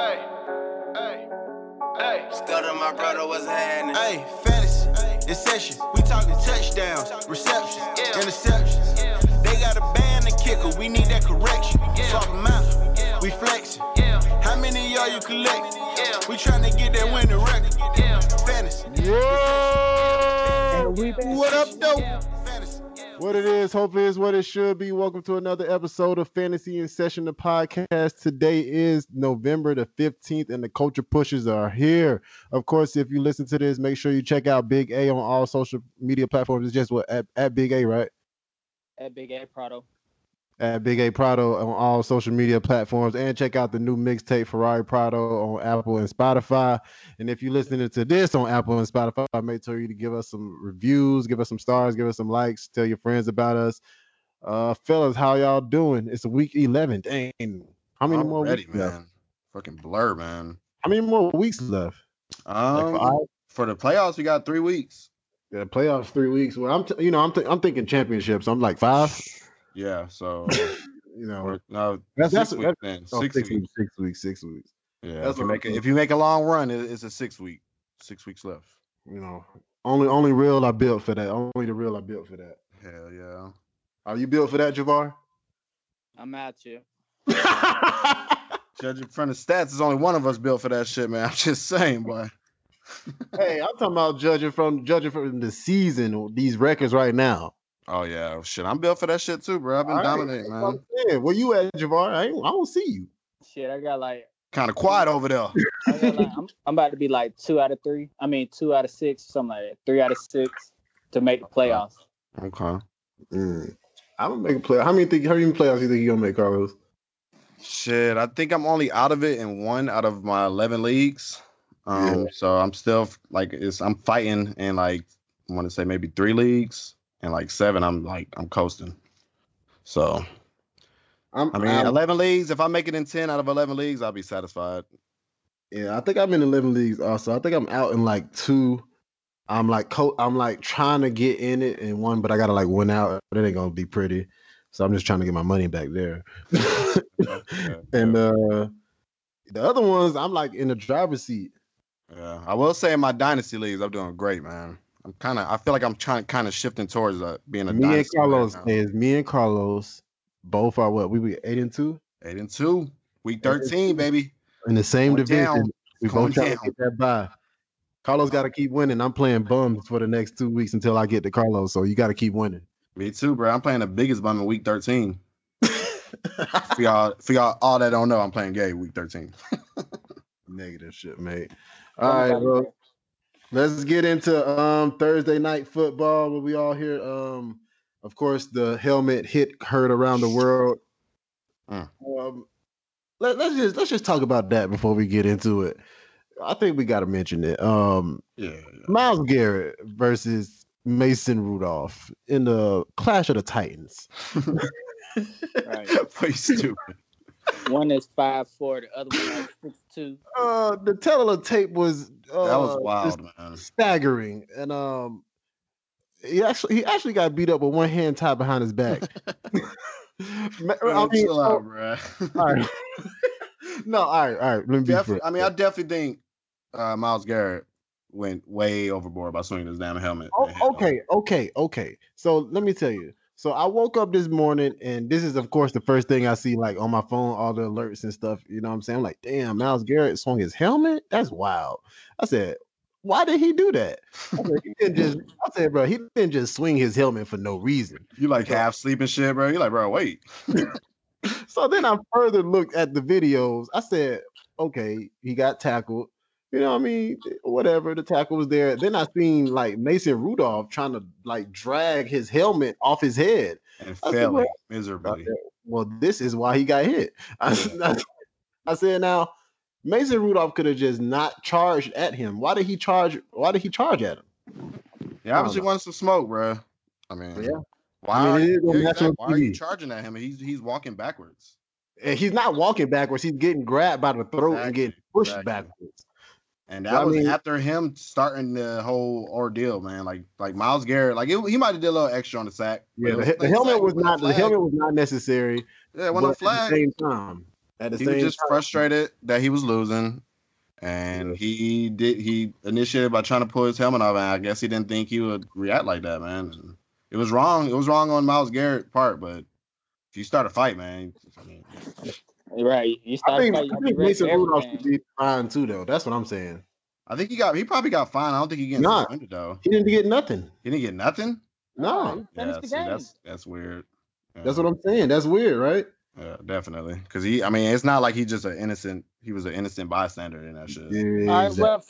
Hey, hey, hey. Stutter, my brother, was happening? Hey, fantasy, in session. We talking touchdowns, receptions, interceptions. They got a band and kicker. We need that correction. Yeah. Swap 'em out. We flexing. Yeah, How many of y'all you collect? yeah, We trying to get that winning record. yeah. Fantasy. Yo! What up, though? What it is, hopefully is what it should be. Welcome to another episode of Fantasy in Session, the podcast. Today is November the 15th, and the culture pushers are here. Of course, if you listen to this, make sure you check out Big A on all social media platforms. It's just what at, at Big A, right? at Big A Prado. At Big A Prado on all social media platforms, and check out the new mixtape Ferrari Prado on Apple and Spotify. And if you're listening to this on Apple and Spotify, make sure you to give us some reviews, give us some stars, give us some likes, tell your friends about us. Uh, fellas, how y'all doing? It's week 11. Dang, how many I'm more weeks left? man. Fucking blur, man. How many more weeks left? Um, Like five? for the playoffs, we got three weeks. Yeah, playoffs three weeks. Well, I'm t- you know I'm th- I'm thinking championships. I'm like five. Yeah, so You know, we're, no, That's- six that's- weeks then. oh, Six, six weeks. weeks, six weeks, six weeks. Yeah, That's if you what make I'm it, if you make a long run, it, it's a six week, six weeks left. You know, only only real I built for that. Only the real I built for that. Hell yeah. Are you built for that, Javar? I'm at you. Judging from the stats, there's only one of us built for that shit, man. I'm just saying, boy. hey, I'm talking about judging from judging from the season, these records right now. Oh yeah, shit. I'm built for that shit too, bro. I've been All right, dominating, that's what man. I'm. Where you at, Javar? I, I don't see you. Shit, I got like, Kind of quiet over there. I got like I'm, I'm about to be like two out of three. I mean, two out of six, something like that. Three out of six to make the playoffs. Okay. Mm. I'm gonna make a play. How many think? How many playoffs you think you gonna make, Carlos? Shit, I think I'm only out of it in one out of my 11 leagues. Um, so I'm still like it's I'm fighting in like I want to say maybe three leagues and like seven. I'm like I'm coasting. So I'm, I mean, I'm- 11 leagues. If I make it in 10 out of 11 leagues, I'll be satisfied. Yeah, I think I'm in 11 leagues also. I think I'm out in like two. I'm like co- I'm like trying to get in it in one, but I gotta like win out. But it ain't gonna be pretty. So I'm just trying to get my money back there. and uh the other ones, I'm like in the driver's seat. Yeah, I will say in my dynasty leagues, I'm doing great, man. I'm kind of I feel like I'm trying kind of shifting towards uh, being a Me and Carlos now. is me and Carlos both are what we be eight and two eight and two, week Eight 13, baby. in the same Going division. down. We Going both trying down. to get that by. Carlos got to keep winning. I'm playing bums for the next two weeks until I get to Carlos. So you got to keep winning. Me too, bro. I'm playing the biggest bum in week 13. for y'all, for y'all, all that don't know, I'm playing gay week 13. Negative shit, mate. All right, bro. Let's get into um Thursday night football. Where we all hear um, of course, the helmet hit heard around the world. Mm. Um, let, let's just let's just talk about that before we get into it. I think we got to mention it. Um, Yeah, Myles Garrett versus Mason Rudolph in the Clash of the Titans. Right. Pretty stupid. One is five four, the other one like six two. Uh, the tail of the tape was uh, That was wild, man. staggering, and um, he actually he actually got beat up with one hand tied behind his back. Ma- I mean, chill out, bro. all right. no, all right, all right. Let me be Definitely. I mean, I definitely think uh, Myles Garrett went way overboard by swinging his damn helmet. Oh, okay, okay, okay. So let me tell you. So I woke up this morning, and this is, of course, the first thing I see, like on my phone, all the alerts and stuff. You know what I'm saying? I'm like, damn, Myles Garrett swung his helmet. That's wild. I said, why did he do that? I said, he didn't just. I said, bro, he didn't just swing his helmet for no reason. You like half sleeping shit, bro. You like, bro, wait. So then I further looked at the videos. I said, okay, he got tackled. You know what I mean? Whatever, the tackle was there. Then I seen like Mason Rudolph trying to like drag his helmet off his head. And failing "Well, miserably. Well, this is why he got hit. I, I, I said, now Mason Rudolph could have just not charged at him. Why did he charge? Why did he charge at him? He obviously wants some smoke, bro. I mean, Yeah. why, I mean, are, you, yeah, exactly. why are you charging at him? He's he's walking backwards. And he's not walking backwards. He's getting grabbed by the throat and getting pushed exactly. backwards. And that Well, I was mean- after him starting the whole ordeal, man. Like like Myles Garrett, like it, he might have did a little extra on the sack. Yeah, the, the helmet was not the helmet was not necessary. Yeah, went but on at the same time, At the He same was just time, frustrated that he was losing, and he did he initiated by trying to pull his helmet off, and I guess he didn't think he would react like that, man. It was wrong. It was wrong on Myles Garrett part, but if you start a fight, man, I mean, Right. You I start think, to I think be Mason Rudolph should be fine too, though. That's what I'm saying. I think he got he probably got fined. I don't think he getting Nah. suspended though. He didn't get nothing. He didn't get nothing. No, he Yeah, see, that's that's weird. Yeah. that's what I'm saying. That's weird, right? Yeah, definitely. Because he, I mean, it's not like he just an innocent. He was an innocent bystander in that shit. Yeah, All right, exactly. well,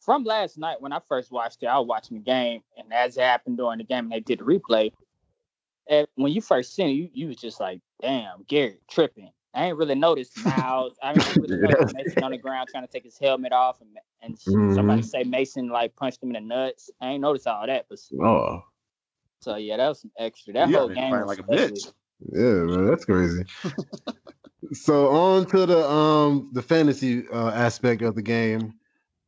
from last night when I first watched it, I was watching the game, and as it happened during the game, and they did the replay. And when you first seen it, you, you was just like, "Damn, Garrett tripping." I ain't really noticed Myles. I didn't really notice Mason on the ground trying to take his helmet off, and, and somebody Mhm. say Mason like punched him in the nuts. I ain't noticed all that, but Oh, so yeah, that was some extra. That Yeah, whole game was like a bitch. yeah, man, that's crazy. so on to the um the fantasy uh, aspect of the game.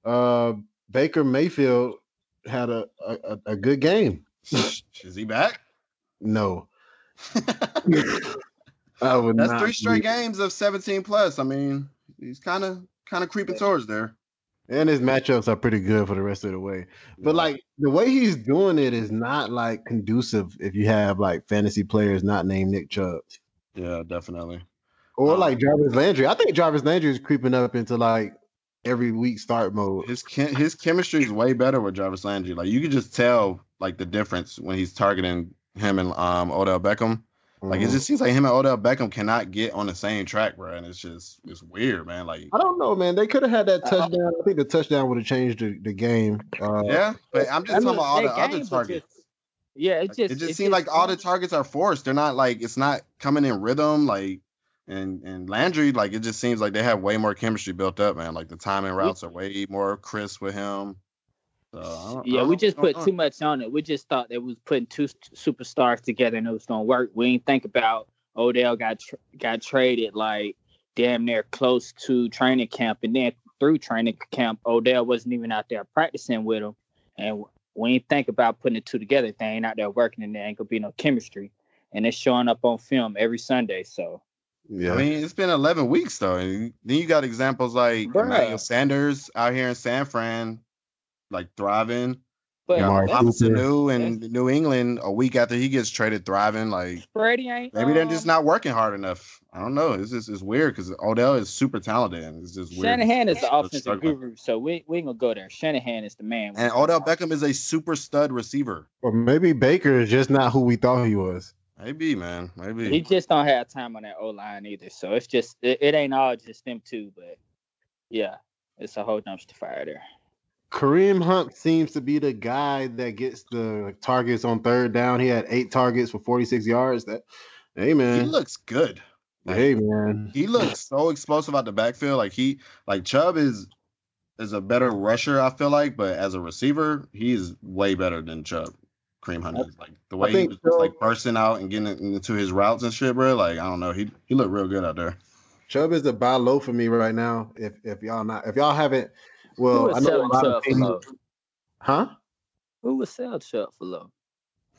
Uh, Baker Mayfield had a a, a- a good game. Is he back? No, I would That's not three straight believe- games of 17 plus. I mean, he's kind of kind of creeping towards there. And his matchups are pretty good for the rest of the way. But Yeah. like the way he's doing it is not like conducive if you have like fantasy players not named Nick Chubb. yeah, definitely. Or Um, like Jarvis Landry. I think Jarvis Landry is creeping up into like every week start mode. His chem- his chemistry is way better with Jarvis Landry. Like you can just tell like the difference when he's targeting him and um Odell Beckham. Like it Mhm. just seems like him and Odell Beckham cannot get on the same track, bro. And it's just it's weird, man. Like I don't know, man. They could have had that touchdown. I think the touchdown would have changed the, the game. Uh, yeah, but I'm just I talking mean, about all the other targets. just- yeah, it Like, just it just seems like all the targets are forced. They're not like it's not coming in rhythm. Like and and Landry, like it just seems like they have way more chemistry built up, man. Like the timing routes are way more crisp with him. So, I don't- I Yeah, we just put too much on it. We just thought that we was putting two superstars together and it was gonna work. We didn't think about oh, Odell got tr- got traded like damn near close to training camp, and then through training camp, Odell wasn't even out there practicing with him, and we didn't think about putting the two together. They ain't out there working, and there ain't gonna be no chemistry, and it's showing up on film every Sunday. So yeah. I mean, it's been 11 weeks though. And then you got examples like Bruh. Emmanuel Sanders out here in San Fran, like thriving. but You got Amari Robert Cooper. Sanu in New England a week after he gets traded, thriving. Like Brady ain't maybe they're um, just not working hard enough. I don't know. It's just it's weird because Odell is super talented and it's just weird. Shanahan is the offensive guru, so we we ain't gonna go there. Shanahan is the man. And Odell Beckham is a super stud receiver. Or maybe Baker is just not who we thought he was. Maybe, man. Maybe. He just don't have time on that O line either. So it's just it, it ain't all just them two, but yeah, it's a whole dumpster fire there. Kareem Hunt seems to be the guy that gets the targets on third down. He had eight targets for 46 yards. That hey man, he looks good. hey man. He looks so explosive out the backfield. Like he like Chubb is is a better rusher, I feel like, but as a receiver, he's way better than Chubb. Kareem Hunt is like the way he was just, like bursting out and getting into his routes and shit, bro. Like I don't know, he he looked real good out there. Chubb is the buy low for me right now. If if y'all not if y'all haven't well I know a lot of Chubb for teams- low? Huh? Who was selling Chubb for low?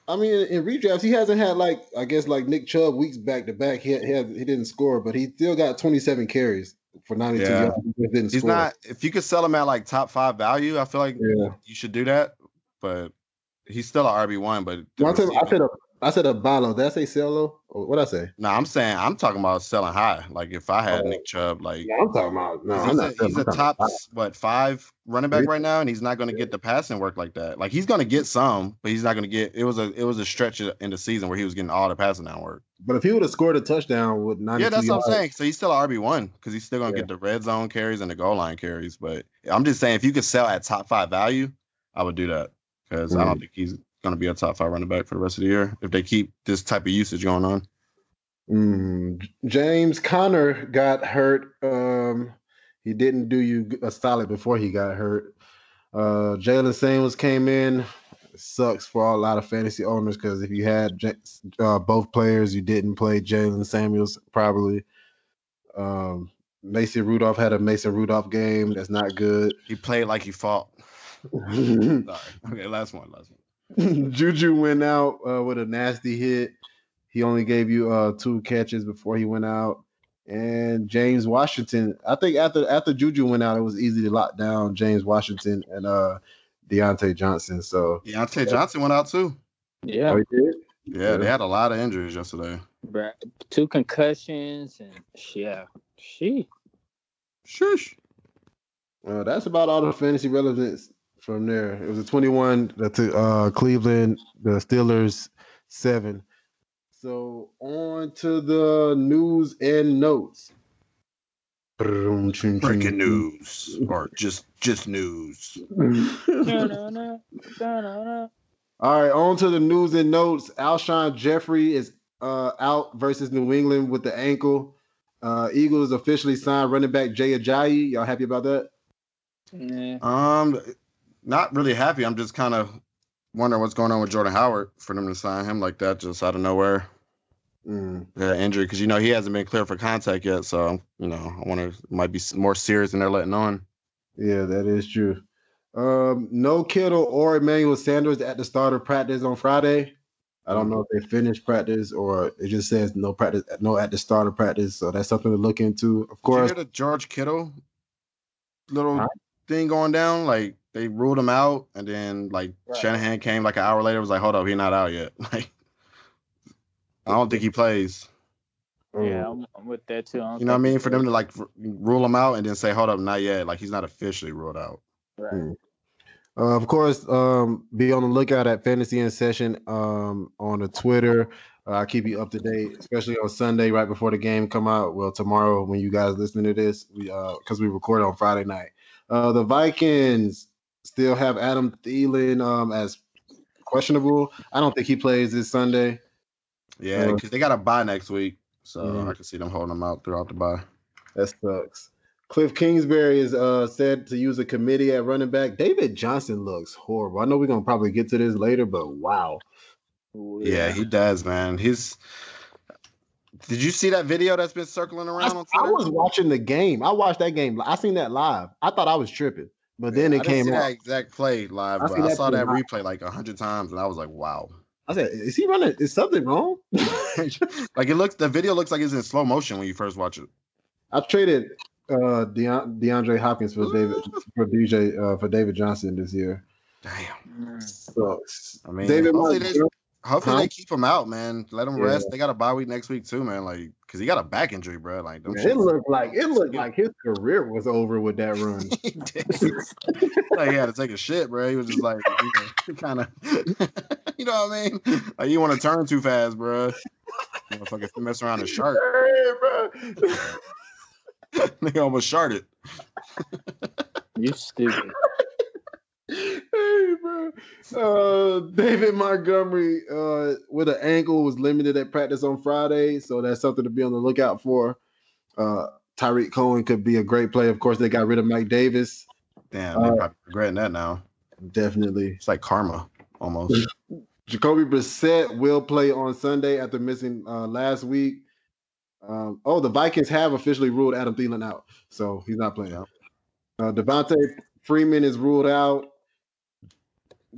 I mean, in redrafts, he hasn't had like I guess like Nick Chubb weeks back to back. He had, he, had, he didn't score, but he still got 27 carries for 92 Yeah. yards. He didn't He's score. not if you could sell him at like top five value, I feel like Yeah. you should do that. But he's still an RB one. But the No, I said I said a I said a buy low. Did I say sell low? What I say? no, I'm saying I'm talking about selling high. Like if I had Oh. Nick Chubb, like Yeah, I'm talking about no. he's, I'm a, selling, he's a top what five running back right now, and he's not going to get the passing work like that. Like he's going to get some, but he's not going to get. It was a it was a stretch in the season where he was getting all the passing down work. But if he would have scored a touchdown with 92 Yeah, that's what I'm saying. So he's still an RB one because he's still going to Yeah. get the red zone carries and the goal line carries. But I'm just saying, if you could sell at top five value, I would do that because I Mm. don't think he's going to be a top five running back for the rest of the year if they keep this type of usage going on. Mm, James Conner got hurt. Um, he didn't do you a solid before he got hurt. Uh, Jaylen Samuels came in. Sucks for a lot of fantasy owners because if you had uh, both players, you didn't play Jaylen Samuels probably. Um, Mason Rudolph had a Mason Rudolph game. That's not good. He played like he fought. Sorry. Okay, last one. Last one. Juju went out uh, with a nasty hit. He only gave you uh, two catches before he went out. and James Washington. I think after after Juju went out, it was easy to lock down James Washington and uh Diontae Johnson. So Diontae Johnson went out too. Yeah, Oh, he did? Yeah, they had a lot of injuries yesterday. bruh. two concussions and yeah, she. Shush. Well, that's about all the fantasy relevance from there. It was a 21 to uh, Cleveland, the Steelers seven. So on to the news and notes. Breaking news, or just just news. Da-na-na, da-na-na. All right, on to the news and notes. Alshon Jeffery is uh, out versus New England with the ankle. Uh, Eagles officially signed running back Jay Ajayi. Y'all happy about that? Yeah. Um, not really happy. I'm just kind of wondering what's going on with Jordan Howard for them to sign him like that just out of nowhere. Mm. Yeah, injury because you know he hasn't been cleared for contact yet. So you know I wonder it might be more serious than they're letting on. Yeah, that is true. Um, no Kittle or Emmanuel Sanders at the start of practice on Friday. I don't know if they finished practice or it just says no practice, no at the start of practice. So that's something to look into. Of Did you course, hear the George Kittle little Huh? thing going down? Like they ruled him out, and then like Right. Shanahan came like an hour later, was like, "Hold up, he's not out yet." Like I don't think he plays. Yeah, I'm, I'm with that too. You know what I mean? For them to like r- rule him out and then say, "Hold up, not yet," like he's not officially ruled out. Right. Uh, of course, um, be on the lookout at Fantasy in Session um, on the Twitter. Uh, I'll keep you up to date, especially on Sunday right before the game come out. Well, tomorrow when you guys listening to this, we because we record on Friday night. Uh, the Vikings still have Adam Thielen um, as questionable. I don't think he plays this Sunday. Yeah, Uh, because they got a bye next week, so Yeah. I can see them holding him out throughout the bye. That sucks. Kliff Kingsbury is uh, said to use a committee at running back. David Johnson looks horrible. I know we're gonna probably get to this later, but wow. Ooh, Yeah, he does, man. He's. Did you see that video that's been circling I, around on I was watching the game. I watched that game. I seen that live. I thought I was tripping, but then I it didn't came that exact play live, I but I saw that replay like a hundred times, and I was like, "Wow!" I said, "Is he running? Is something wrong?" like it looks, the video looks like it's in slow motion when you first watch it. I traded uh Deon- DeAndre Hopkins for David for DJ uh, for David Johnson this year. Damn. So I mean, David hopefully, Montgomery- they, hopefully Huh? they keep him out, man. Let him Yeah. rest. They got a bye week next week too, man. Like, cause he got a back injury, bro. Like, them Man, it looked like it looked like his career was over with that run. he did. like he had to take a shit, bro. He was just like, you know, kind of, you know what I mean? Like you want to turn too fast, bro. Motherfucker mess around and shark. Hey, bro. Nigga almost sharted. You stupid. Uh, David Montgomery uh, with an ankle was limited at practice on Friday, so that's something to be on the lookout for. Uh, Tarik Cohen could be a great play. Of course, they got rid of Mike Davis. Damn, they Uh, probably regretting that now. Definitely. It's like karma almost. Jacoby Brissett will play on Sunday after missing uh, last week. Um, oh, the Vikings have officially ruled Adam Thielen out, so he's not playing. Uh, Devonta Freeman is ruled out.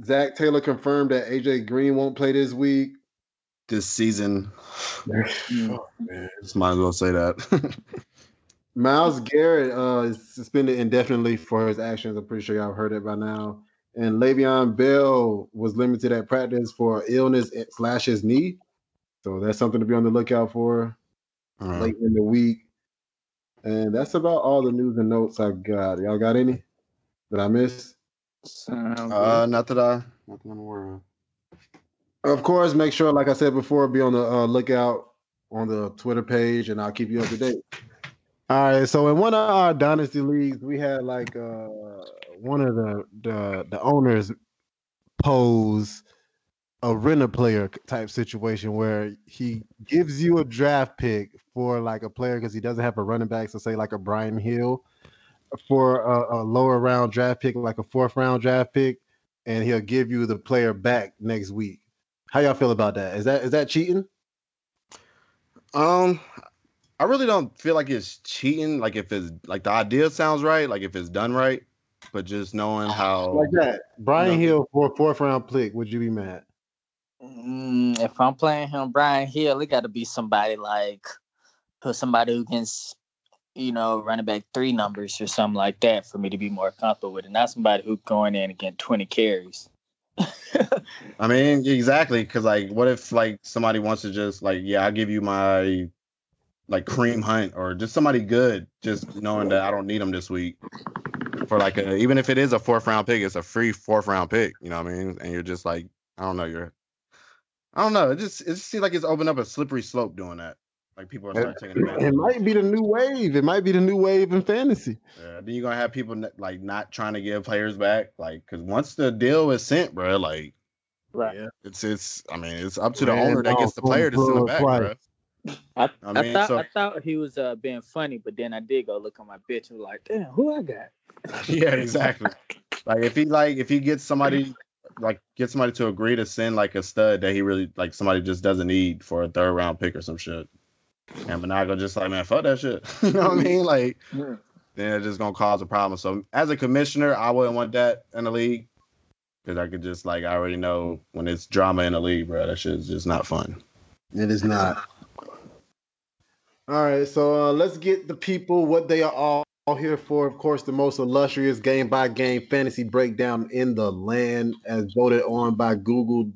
Zac Taylor confirmed that AJ Green won't play this week. this season, Mm. just might as well say that. Myles Garrett uh, is suspended indefinitely for his actions. I'm pretty sure y'all heard it by now. And Le'Veon Bell was limited at practice for illness slash his knee. So that's something to be on the lookout for. Uh, late in the week. And that's about all the news and notes I got. Y'all got any that I missed? Sound uh, not that I, nothing in the world. Of course, make sure, like I said before, be on the uh, lookout on the Twitter page, and I'll keep you up to date. All right. So in one of our dynasty leagues, we had like uh, one of the the the owners pose a renter player type situation where he gives you a draft pick for like a player because he doesn't have a running back, so say like a Brian Hill for a, a lower round draft pick, like a fourth round draft pick, and he'll give you the player back next week. How y'all feel about that? Is that is that cheating? Um, I really don't feel like it's cheating. Like if it's like the idea sounds right, like if it's done right, but just knowing how Like that. Brian No. Hill for a fourth round pick, would you be mad? Mm, if I'm playing him, Brian Hill, it got to be somebody like put somebody who can, s- you know, running back three numbers or something like that for me to be more comfortable with and Not somebody who going in and getting 20 carries. I mean, exactly, because like, what if like somebody wants to just like, yeah, I'll give you my like Kareem Hunt or just somebody good, just knowing that I don't need them this week for like a even if it is a fourth round pick, it's a free fourth round pick. You know what I mean? And you're just like, I don't know, you're, I don't know. It just it just seems like it's opened up a slippery slope doing that. Like people are starting taking advantage. It might be the new wave. It might be the new wave in fantasy. Yeah, then you're gonna have people like not trying to give players back, like because once the deal is sent, bro, like Right. Yeah. it's it's. I mean, it's up to the Ran owner that gets the player to send it back, twice. bro. I, I I, mean, thought so- I thought he was uh, being funny, but then I did go look at my bitch and was like, damn, who I got? yeah, exactly. Like if he like if he gets somebody like get somebody to agree to send like a stud that he really like somebody just doesn't need for a third round pick or some shit. And Monaco just like, man, fuck that shit. you know what I mean? Like then it's just gonna cause a problem. So as a commissioner, I wouldn't want that in the league. Cause I could just like I already know when it's drama in the league, bro, that shit is just not fun. It is not. All right, so uh, let's get the people what they are all, all here for. Of course, the most illustrious game by game fantasy breakdown in the land, as voted on by Google.us.tv.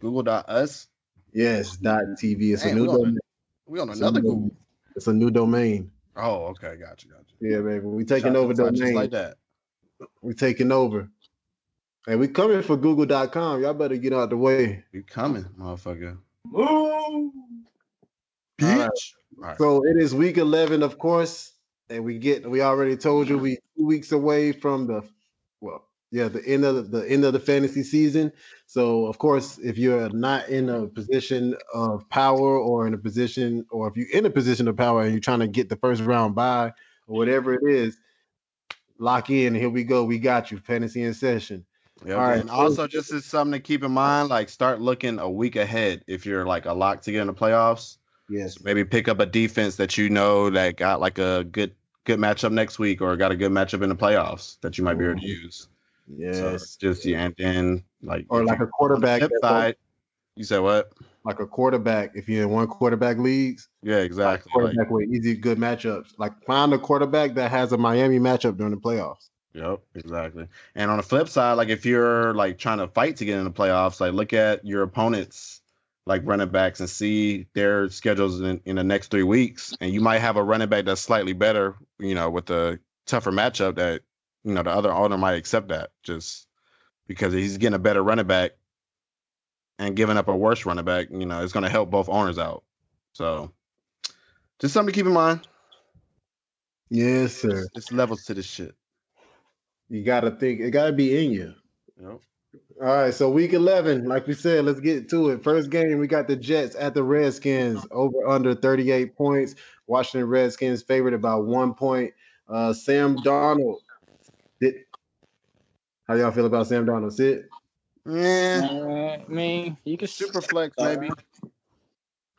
Google.us. Yes, dot TV. It's a new we domain. We on It's another new- Google. It's a new domain. Oh, okay, gotcha, gotcha. Yeah, baby. We taking over domain. like that. We taking over. And we coming for Google.com. Y'all better get out the way. You coming, motherfucker. All Bitch. right. All right. So it is week 11, of course, and we get we already told you we two weeks away from the well, yeah, the end of the, the end of the fantasy season. So of course, if you're not in a position of power or in a position or if you're in a position of power and you're trying to get the first round by or mm-hmm. whatever it is, lock in. Here we go. We got you. Fantasy in session. Yep. All right. And also, just as something to keep in mind, like start looking a week ahead if you're like a lock to get in the playoffs. Yes. Maybe pick up a defense that you know that got like a good good matchup next week or got a good matchup in the playoffs that you might be able to use. Yes. So it's just yeah, and then like or like a quarterback. side, you said what? like a quarterback. If you're in one quarterback leagues, Yeah, exactly. Like, quarterback with easy, good matchups. Like find a quarterback that has a Miami matchup during the playoffs. Yep, exactly. And on the flip side, like if you're like trying to fight to get in the playoffs, like look at your opponents like running backs and see their schedules in, in the next three weeks. And you might have a running back that's slightly better, you know, with a tougher matchup that, you know, the other owner might accept that just because he's getting a better running back and giving up a worse running back, you know, it's gonna help both owners out. So just something to keep in mind. Yes, sir. It's, it's levels to this shit. You gotta think it gotta be in you. Yep. All right, so week eleven, like we said, let's get to it. First game, we got the Jets at the Redskins over under 38 points. Washington Redskins favored about one point. Uh Sam Darnold. Did, how y'all feel about Sam Darnold? Sit Yeah. I mean, you can Super flex, maybe.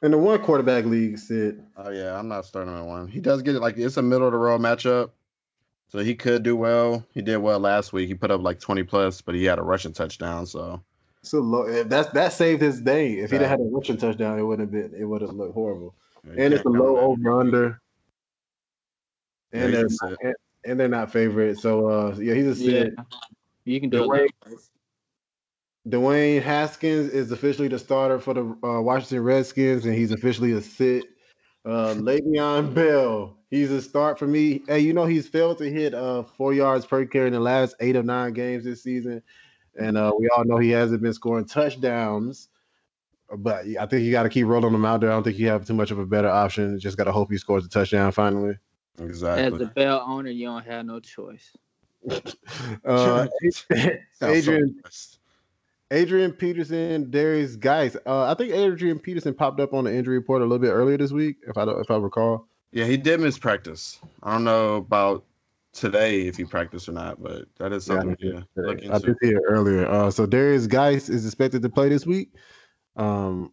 in the one quarterback league, sit. Oh yeah, I'm not starting at one. He does get it like it's a middle of the road matchup, so he could do well. He did well last week. He put up like 20 plus, but he had a rushing touchdown. So So low. if That's that saved his day. If he'd have had a rushing touchdown, it wouldn't have been. It would have looked horrible. yeah, And it's a low over under. And he's they're a sit. and, and they're not favorite. So uh, yeah, he's a yeah, you can do The it. Dwayne Haskins is officially the starter for the uh, Washington Redskins, and he's officially a sit. Uh, Le'Veon Bell, he's a start for me. Hey, you know he's failed to hit uh, four yards per carry in the last eight of nine games this season, and uh, we all know he hasn't been scoring touchdowns. But I think you got to keep rolling him out there. I don't think you have too much of a better option. Just got to hope he scores a touchdown finally. As Exactly. a Bell owner, you don't have no choice. Uh, Adrian. Adrian Peterson, Derrius Guice. Uh, I think Adrian Peterson popped up on the injury report a little bit earlier this week, if I don't, if I recall. Yeah, he did miss practice. I don't know about today if he practiced or not, but that is Yeah, something to look into. I into. did see it earlier. Uh, so Derrius Guice is expected to play this week. Um,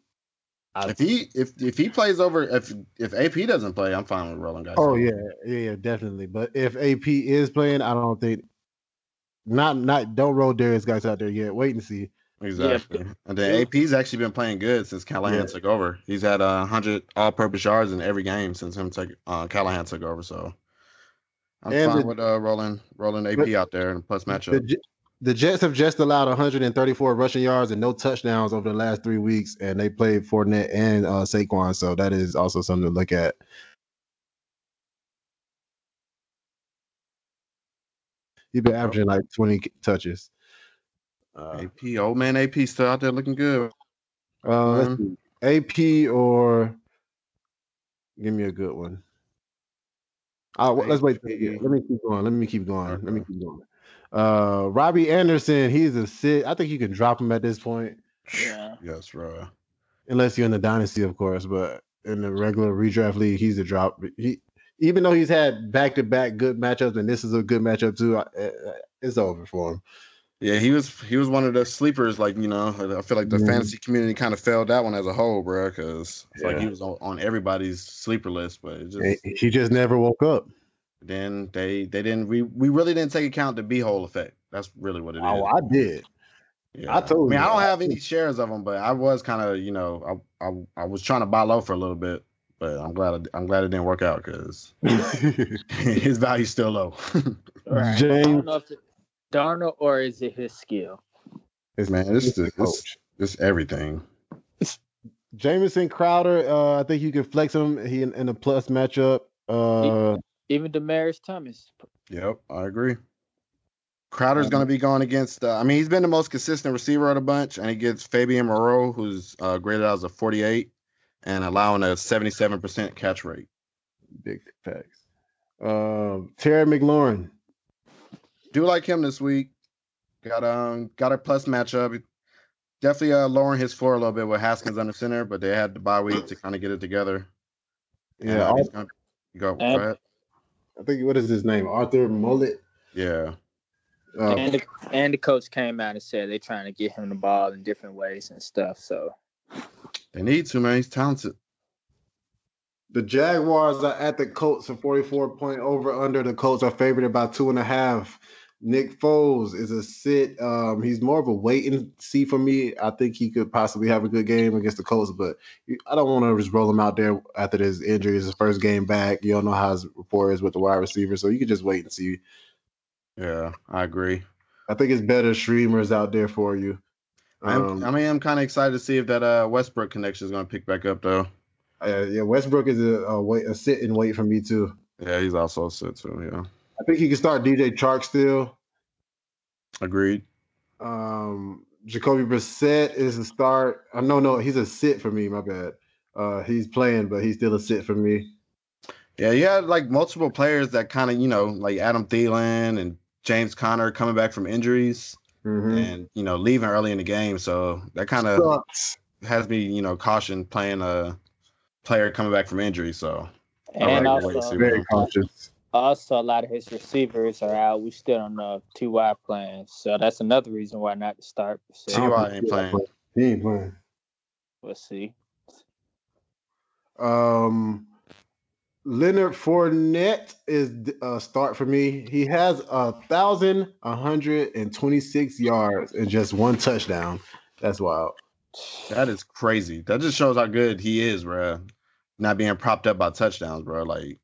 I- If he if if he plays over if if AP doesn't play, I'm fine with rolling Guice. oh yeah, yeah, yeah, definitely. But if AP is playing, I don't think not not don't roll Derrius Guice out there yet. Wait and see. Exactly. And then AP's actually been playing good since Callahan Yeah. took over. He's had uh, 100 all-purpose yards in every game since him take, uh, Callahan took over. So I'm And fine the- with uh, rolling rolling AP But- out there and plus matchup. J- the Jets have just allowed 134 rushing yards and no touchdowns over the last three weeks, and they played Fournette and uh, Saquon, so that is also something to look at. He's been averaging like 20 touches. Uh, AP, old man AP still out there looking good. uh, see. AP or give me a good one. Uh, let's wait. let me keep going. Let me keep going. Let me keep going. Uh, Robby Anderson, he's a sit. I think you can drop him at this point, Yeah. Yes, bro. unless you're in the dynasty, of course. But in the regular redraft league, he's a drop. He, even though he's had back to back good matchups, and this is a good matchup too, uh, uh, it's over for him. Yeah, he was he was one of the sleepers. Like you know, I feel like the Mhm. fantasy community kind of failed that one as a whole, bro. Because it's like he was on, on everybody's sleeper list, but it just He just never woke up. Then they they didn't we we really didn't take account the beehole effect. That's really what it is. Oh, I did. Yeah. I told you I mean, you. I don't have any shares of them, but I was kind of, you know, I, I I was trying to buy low for a little bit, but I'm glad I, I'm glad it didn't work out because his value's still low. Right. I James- don't know if it, Darnold or is it his skill? It's- Man, this it's the is this, coach. this everything. Jamison Crowder, uh, I think you can flex him. He in, in a plus matchup. Uh, Even Demaryius Thomas. Yep, I agree. Crowder's going to be going against. Uh, I mean, he's been the most consistent receiver of the bunch, and he gets Fabian Moreau, who's uh, graded out as a 48 and allowing a 77% catch rate. big facts. Um, Terry McLaurin. Do like him this week. Got um got a plus matchup. Definitely uh, lowering his floor a little bit with Haskins on the center, but they had the bye week to kind of get it together. And, Yeah, uh, I, he's gonna, go, go And- ahead. I think what is his name? Arthur Mullet. Yeah. Uh, and the and the coach came out and said they're trying to get him the ball in different ways and stuff. So They need to, man. He's talented. the Jaguars are at the Colts for 44 point over under. The Colts are favored about two and a half. Nick Foles is a sit. Um, he's more of a wait and see for me. I think he could possibly have a good game against the Colts, but I don't want to just roll him out there after this injury. It's his first game back. You don't know how his rapport is with the wide receiver, so you can just wait and see. Yeah, I agree. I think it's better streamers out there for you. Um, I mean, I'm kind of excited to see if that uh, Westbrook connection is going to pick back up, though. uh, yeah, Westbrook is a, a wait, a sit and wait for me too. Yeah, he's also a sit too. Yeah, I think he can start DJ Chark still. agreed. Um, Jacoby Brissett is a start. Uh, no, no, he's a sit for me. My bad. Uh, he's playing, but he's still a sit for me. Yeah, you had like multiple players that kind of, you know, like Adam Thielen and James Conner coming back from injuries Mhm. and you know leaving early in the game, so that kind of has me, you know, caution playing a player coming back from injury. So and like to wait and also see. Very cautious. Also a lot of his receivers are out. We still don't know if Ty playing, so that's another reason why not to start. So Ty ain't playing. He ain't playing. we'll see. Um, Leonard Fournette is a start for me. He has a thousand one hundred and twenty six yards and just one touchdown. That's wild. That is crazy. That just shows how good he is, bro. Not being propped up by touchdowns, bro. Like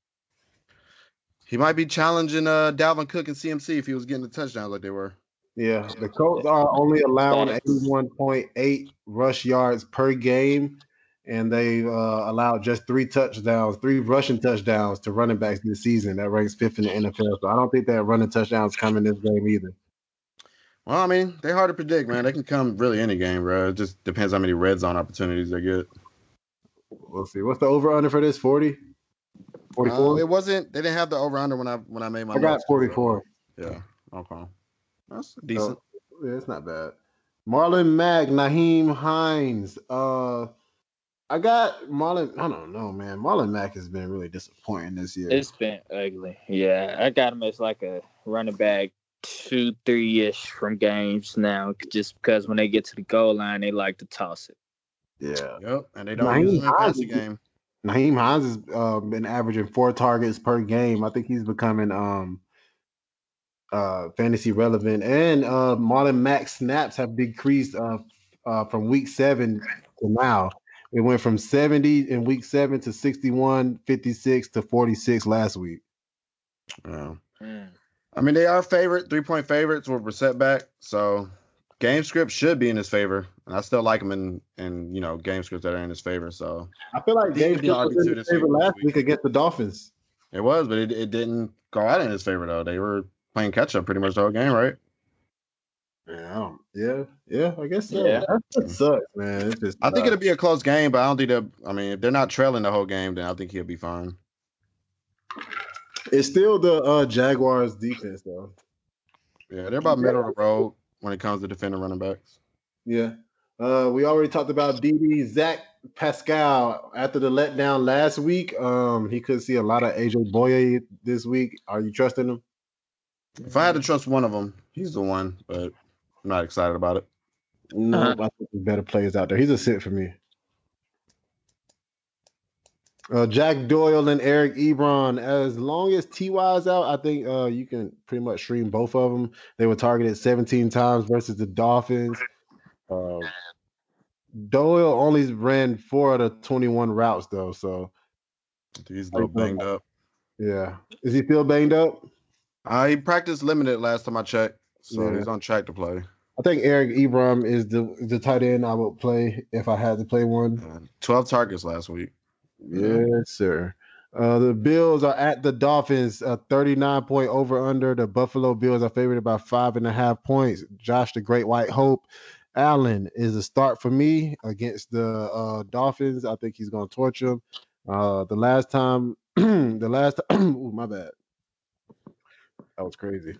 he might be challenging uh Dalvin Cook and CMC if he was getting the touchdowns like they were. Yeah, the Colts are only allowing 81.8 rush yards per game, and they uh, allowed just three touchdowns, three rushing touchdowns to running backs this season. That ranks fifth in the NFL. So I don't think that running touchdowns come in this game either. Well, I mean, they're hard to predict, man. They can come really any game, bro. It just depends how many red zone opportunities they get. We'll see. What's the over under for this? 40? 44? Uh, it wasn't. They didn't have the over under when I when I made my. I got 44. Yeah. Okay. That's decent. Yeah, it's not bad. Marlon Mack, Nyheim Hines. Uh, I got Marlon. I don't know, man. Marlon Mack has been really disappointing this year. It's been ugly. Yeah, I got him as like a running back two, three ish from games now, just because when they get to the goal line, they like to toss it. yeah. Yep. And they don't Nyheim use him in Hines passing game. Nyheim Hines has uh, been averaging four targets per game. I think he's becoming um uh, fantasy relevant. And uh, Marlon Mack snaps have decreased uh, uh, from week seven to now. It went from 70 in week seven to 61, 56 to 46 last week. Yeah. Mm. I mean, they are favorite, three point favorites with Brissett back. So game script should be in his favor. And I still like him in, in you know, game scripts that are in his favor. So I feel like He James could be was in this favor last this week against the Dolphins. it was, but it, it didn't go out in his favor, though. They were playing catch up pretty much the whole game, right? Yeah, yeah, yeah, I guess so. Yeah. That sucks, man. It's just, I think it'll be a close game, but I don't think they'll. I mean, if they're not trailing the whole game, then I think he'll be fine. it's still the uh, Jaguars defense, though. Yeah, they're about middle of the road when it comes to defending running backs. Yeah. Uh, we already talked about DD Zach Pascal after the letdown last week. Um, he could see a lot of AJ Bouye this week. Are you trusting him? If I had to trust one of them, he's the one, but I'm not excited about it. No, Uh-huh. I think there's better players out there. He's a sit for me. Uh, Jack Doyle and Eric Ebron. As long as Ty is out, I think uh, you can pretty much stream both of them. They were targeted 17 times versus the Dolphins. Um, Doyle only ran four out of 21 routes though, so he's a little banged up. yeah. Is he still banged up? Uh, he practiced limited last time I checked, so Yeah. he's on track to play. I think Eric Ebron is the the tight end I would play if I had to play one. Uh, Twelve targets last week. Yes, sir. Uh, the Bills are at the Dolphins, uh, 39 point over under. The Buffalo Bills are favored by five and a half points. Josh, the Great White Hope, Allen is a start for me against the uh, Dolphins. I think he's going to torch them. Uh, the last time, the last, ooh, my bad. That was crazy.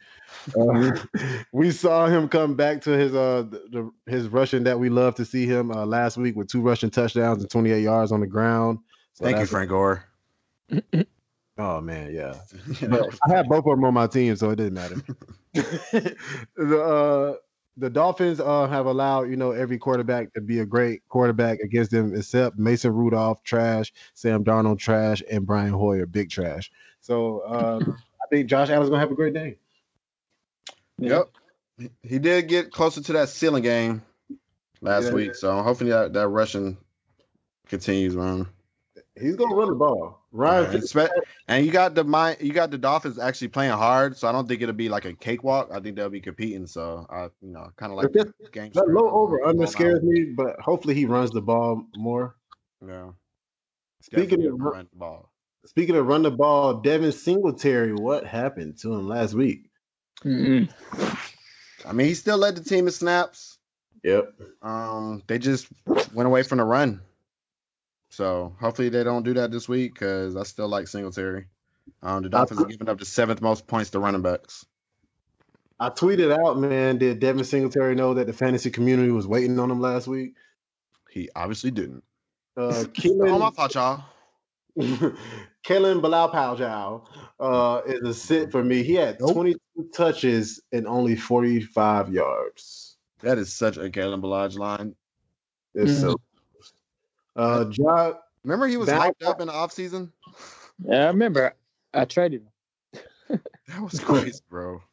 Uh, we saw him come back to his uh the, the, his rushing that we love to see him uh, last week with two rushing touchdowns and 28 yards on the ground. So Thank you, Frank Gore. Oh man, yeah. But I had both of them on my team, so it didn't matter. the uh, the Dolphins uh, have allowed you know every quarterback to be a great quarterback against them, except Mason Rudolph, trash, Sam Darnold, trash, and Brian Hoyer, big trash. So uh, I think Josh Allen's gonna have a great day. Yep. He- He did get closer to that ceiling game last Yeah. week, so I'm that that rushing continues, man. He's gonna run the ball. Ryan, And, spe- and you got the mi- you got the Dolphins actually playing hard, so I don't think it'll be like a cakewalk. I think they'll be competing. So I, you know, kind of like But the game. that script low over going under on. scares me, but hopefully he runs the ball more. Yeah. Speaking of run the ball. Speaking of run the ball, Devin Singletary, what happened to him last week? Mm-mm. I mean, he still led the team in snaps. Yep. Um, they just went away from the run. So hopefully they don't do that this week because I still like Singletary. Um, the Dolphins are giving up the seventh most points to running backs. I tweeted out, man, did Devin Singletary know that the fantasy community was waiting on him last week? He obviously didn't. Uh, Oh, my Keelan, fault, y'all. Kellen Bilal Powjow uh, is a sit for me. He had 22 touches and only 45 yards. That is such a Kalen Ballage line. It's so. Uh, John, Remember he was hyped up in the offseason? Yeah, I remember. I traded him. That was crazy, bro.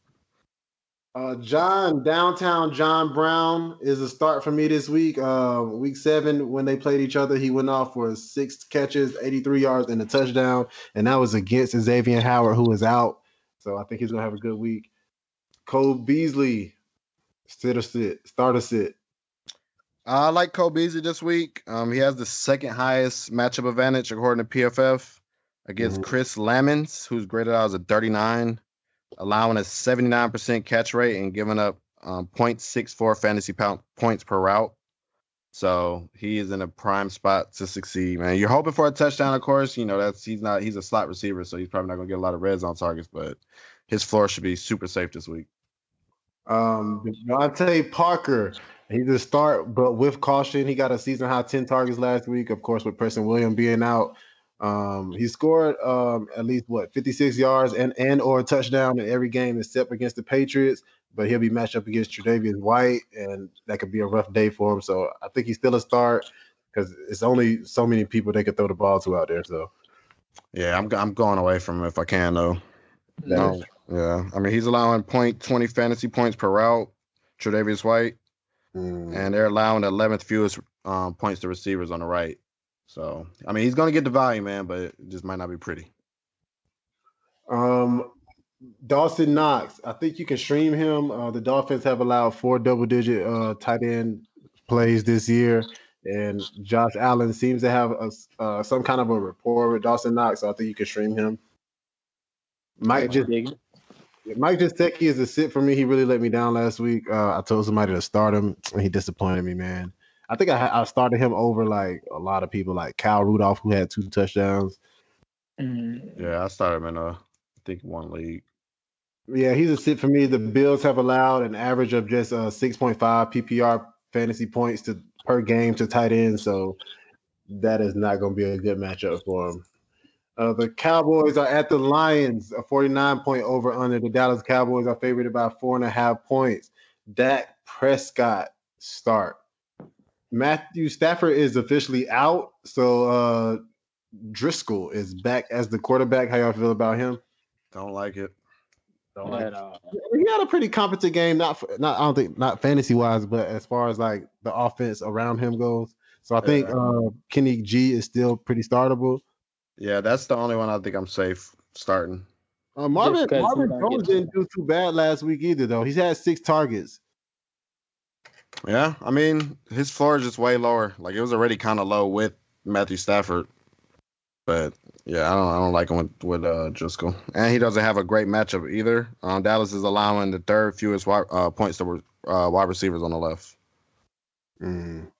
Uh, John downtown John Brown is a start for me this week. Uh, week seven when they played each other, he went off for six catches, 83 yards, and a touchdown, and that was against Xavier Howard, who is out. So I think he's gonna have a good week. Cole Beasley, sit or sit, start or sit. I like Cole Beasley this week. Um, he has the second highest matchup advantage according to PFF against Mhm. Chris Lammons, who's graded out as a 39, allowing a 79% catch rate and giving up um, 0.64 fantasy pound, points per route. So he is in a prime spot to succeed, man. You're hoping for a touchdown, of course. You know that's he's not he's a slot receiver, so he's probably not gonna get a lot of red zone targets, but his floor should be super safe this week. Um, DeVante Parker, he's a start, but with caution. He got a season high 10 targets last week, of course, with Preston Williams being out. Um, he scored um, at least what 56 yards and and or a touchdown in every game except against the Patriots. But he'll be matched up against Tre'Davious White, and that could be a rough day for him. So I think he's still a start because it's only so many people they could throw the ball to out there. So Yeah, I'm I'm going away from him if I can though. Don't, Yeah, I mean he's allowing point twenty fantasy points per route. Tre'Davious White, Mm. and they're allowing the eleventh fewest um, points to receivers on the right. So I mean he's gonna get the value, man, but it just might not be pretty. Um, Dawson Knox. I think you can stream him. Uh, the Dolphins have allowed four double-digit uh, tight end plays this year, and Josh Allen seems to have a, s- uh, some kind of a rapport with Dawson Knox. So I think you can stream him. Mike just Dig it. Mike Gesicki is a sit for me. He really let me down last week. Uh, I told somebody to start him, and he disappointed me, man. I think I, I started him over like a lot of people, like Kyle Rudolph, who had two touchdowns. Mm, Yeah, I started him in a I think one league. Yeah, he's a sit for me. The Bills have allowed an average of just uh, 6.5 PPR fantasy points to per game to tight end, so that is not going to be a good matchup for him. Uh, the Cowboys are at the Lions, a 49 point over under. The Dallas Cowboys are favored by four and a half points. Dak Prescott start. Matthew Stafford is officially out, so uh, Driskel is back as the quarterback. How y'all feel about him? Don't like it. Don't like at all. he had a pretty competent game. Not for, not I don't think not fantasy wise, but as far as like the offense around him goes. So I think uh, Kenny G is still pretty startable. Yeah, that's the only one I think I'm safe starting. Uh, Marvin 'cause Marvin don't Jones didn't do too bad last week either, though. He's had six targets. Yeah, I mean his floor is just way lower. Like it was already kind of low with Matthew Stafford, but yeah, I don't I don't like him with with uh, Driskel, and he doesn't have a great matchup either. Um, Dallas is allowing the third fewest wide, uh, points to uh, wide receivers on the left. Mm.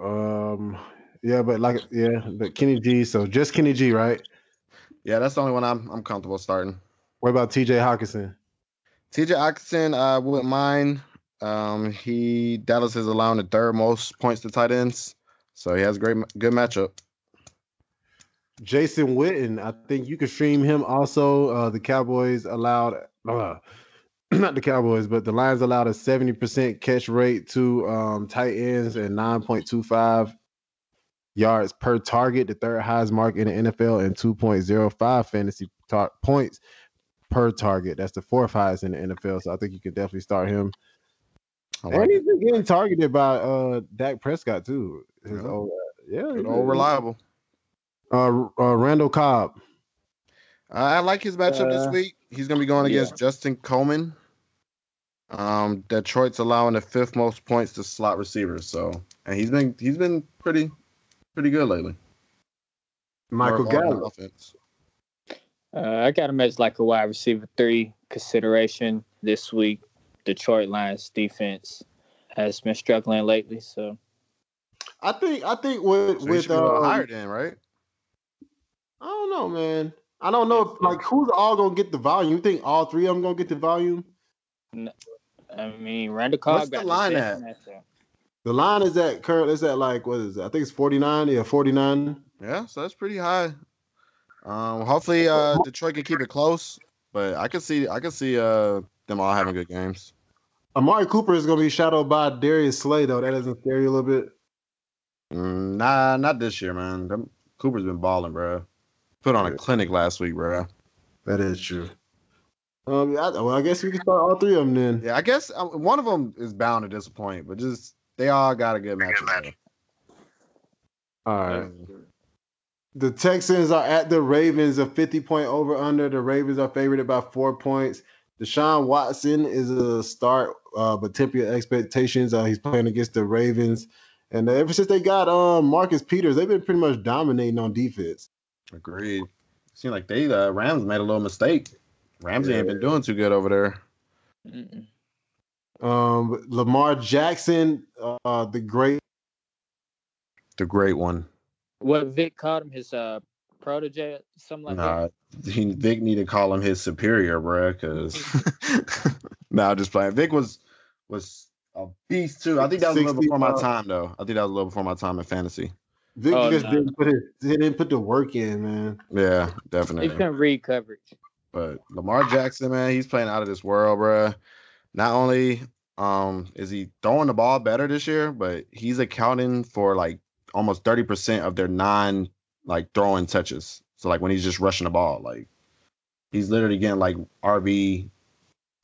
Um, yeah, but like yeah, but Kenny G. So just Kenny G, right? Yeah, that's the only one I'm I'm comfortable starting. What about T.J. Hockenson? T.J. Oxton, I wouldn't mind. Um, he Dallas is allowing the third most points to tight ends, so he has a great good matchup. Jason Witten, I think you can stream him also. Uh, the Cowboys allowed, uh, not the Cowboys, but the Lions allowed a 70% catch rate to um, tight ends and 9.25 yards per target, the third highest mark in the NFL, and 2.05 fantasy tar- points per target. That's the fourth highest in the NFL. So I think you can definitely start him. I And like he's it. been getting targeted by uh, Dak Prescott too. His Yeah. old, yeah, Good old reliable. Uh, uh, Randall Cobb. I like his matchup this Uh, week. He's gonna be going yeah. against Justin Coleman. Um, Detroit's allowing the fifth most points to slot receivers. So, and he's been he's been pretty pretty good lately. Michael More on Gallup. offense. Uh, I got him as like a wide receiver three consideration this week. Detroit Lions defense has been struggling lately, so I think I think with So he with should be a little um, higher than right. I don't know, man. I don't know if like who's all gonna get the volume. You think all three of them gonna get the volume? No, I mean Randall Cobb What's the got line best at? The line is at current is at like what is it? I think it's 49, yeah, 49. Yeah, so that's pretty high. Um, hopefully uh Detroit can keep it close, but I can see I can see uh them all having good games. Amari Cooper is gonna be shadowed by Darius Slay though. That doesn't scare you a little bit. Mm, nah, not this year, man. Them, Cooper's been balling, bro. Put on a clinic last week, bro. That is true. Um, I, well, I guess we can start all three of them then. Yeah, I guess um, one of them is bound to disappoint, but just they all got a good matchup. bro. All right. The Texans are at the Ravens, a 50 point over under. The Ravens are favored by four points. Deshaun Watson is a start, uh, but temper your expectations. Uh, he's playing against the Ravens. And uh, ever since they got um, Marcus Peters, they've been pretty much dominating on defense. Agreed. Seems like they uh, Rams made a little mistake. Ramsey ain't been doing too good over there. Mm-mm. Um, Lamar Jackson, uh, the great. The great one. What Vic called him his uh protege, something like Nah, he, Vic need to call him his superior, bro. Cause nah, just playing. Vic was was a beast too. I think that was a little before my time though. I think that was a little before my time in fantasy. Vic Oh, just nah. didn't put his, he didn't put the work in, man. Yeah, that. He definitely. couldn't read coverage. But Lamar Jackson, man, he's playing out of this world, bro. Not only um is he throwing the ball better this year, but he's accounting for like almost 30% of their non like throwing touches. So like when he's just rushing the ball, like he's literally getting like RB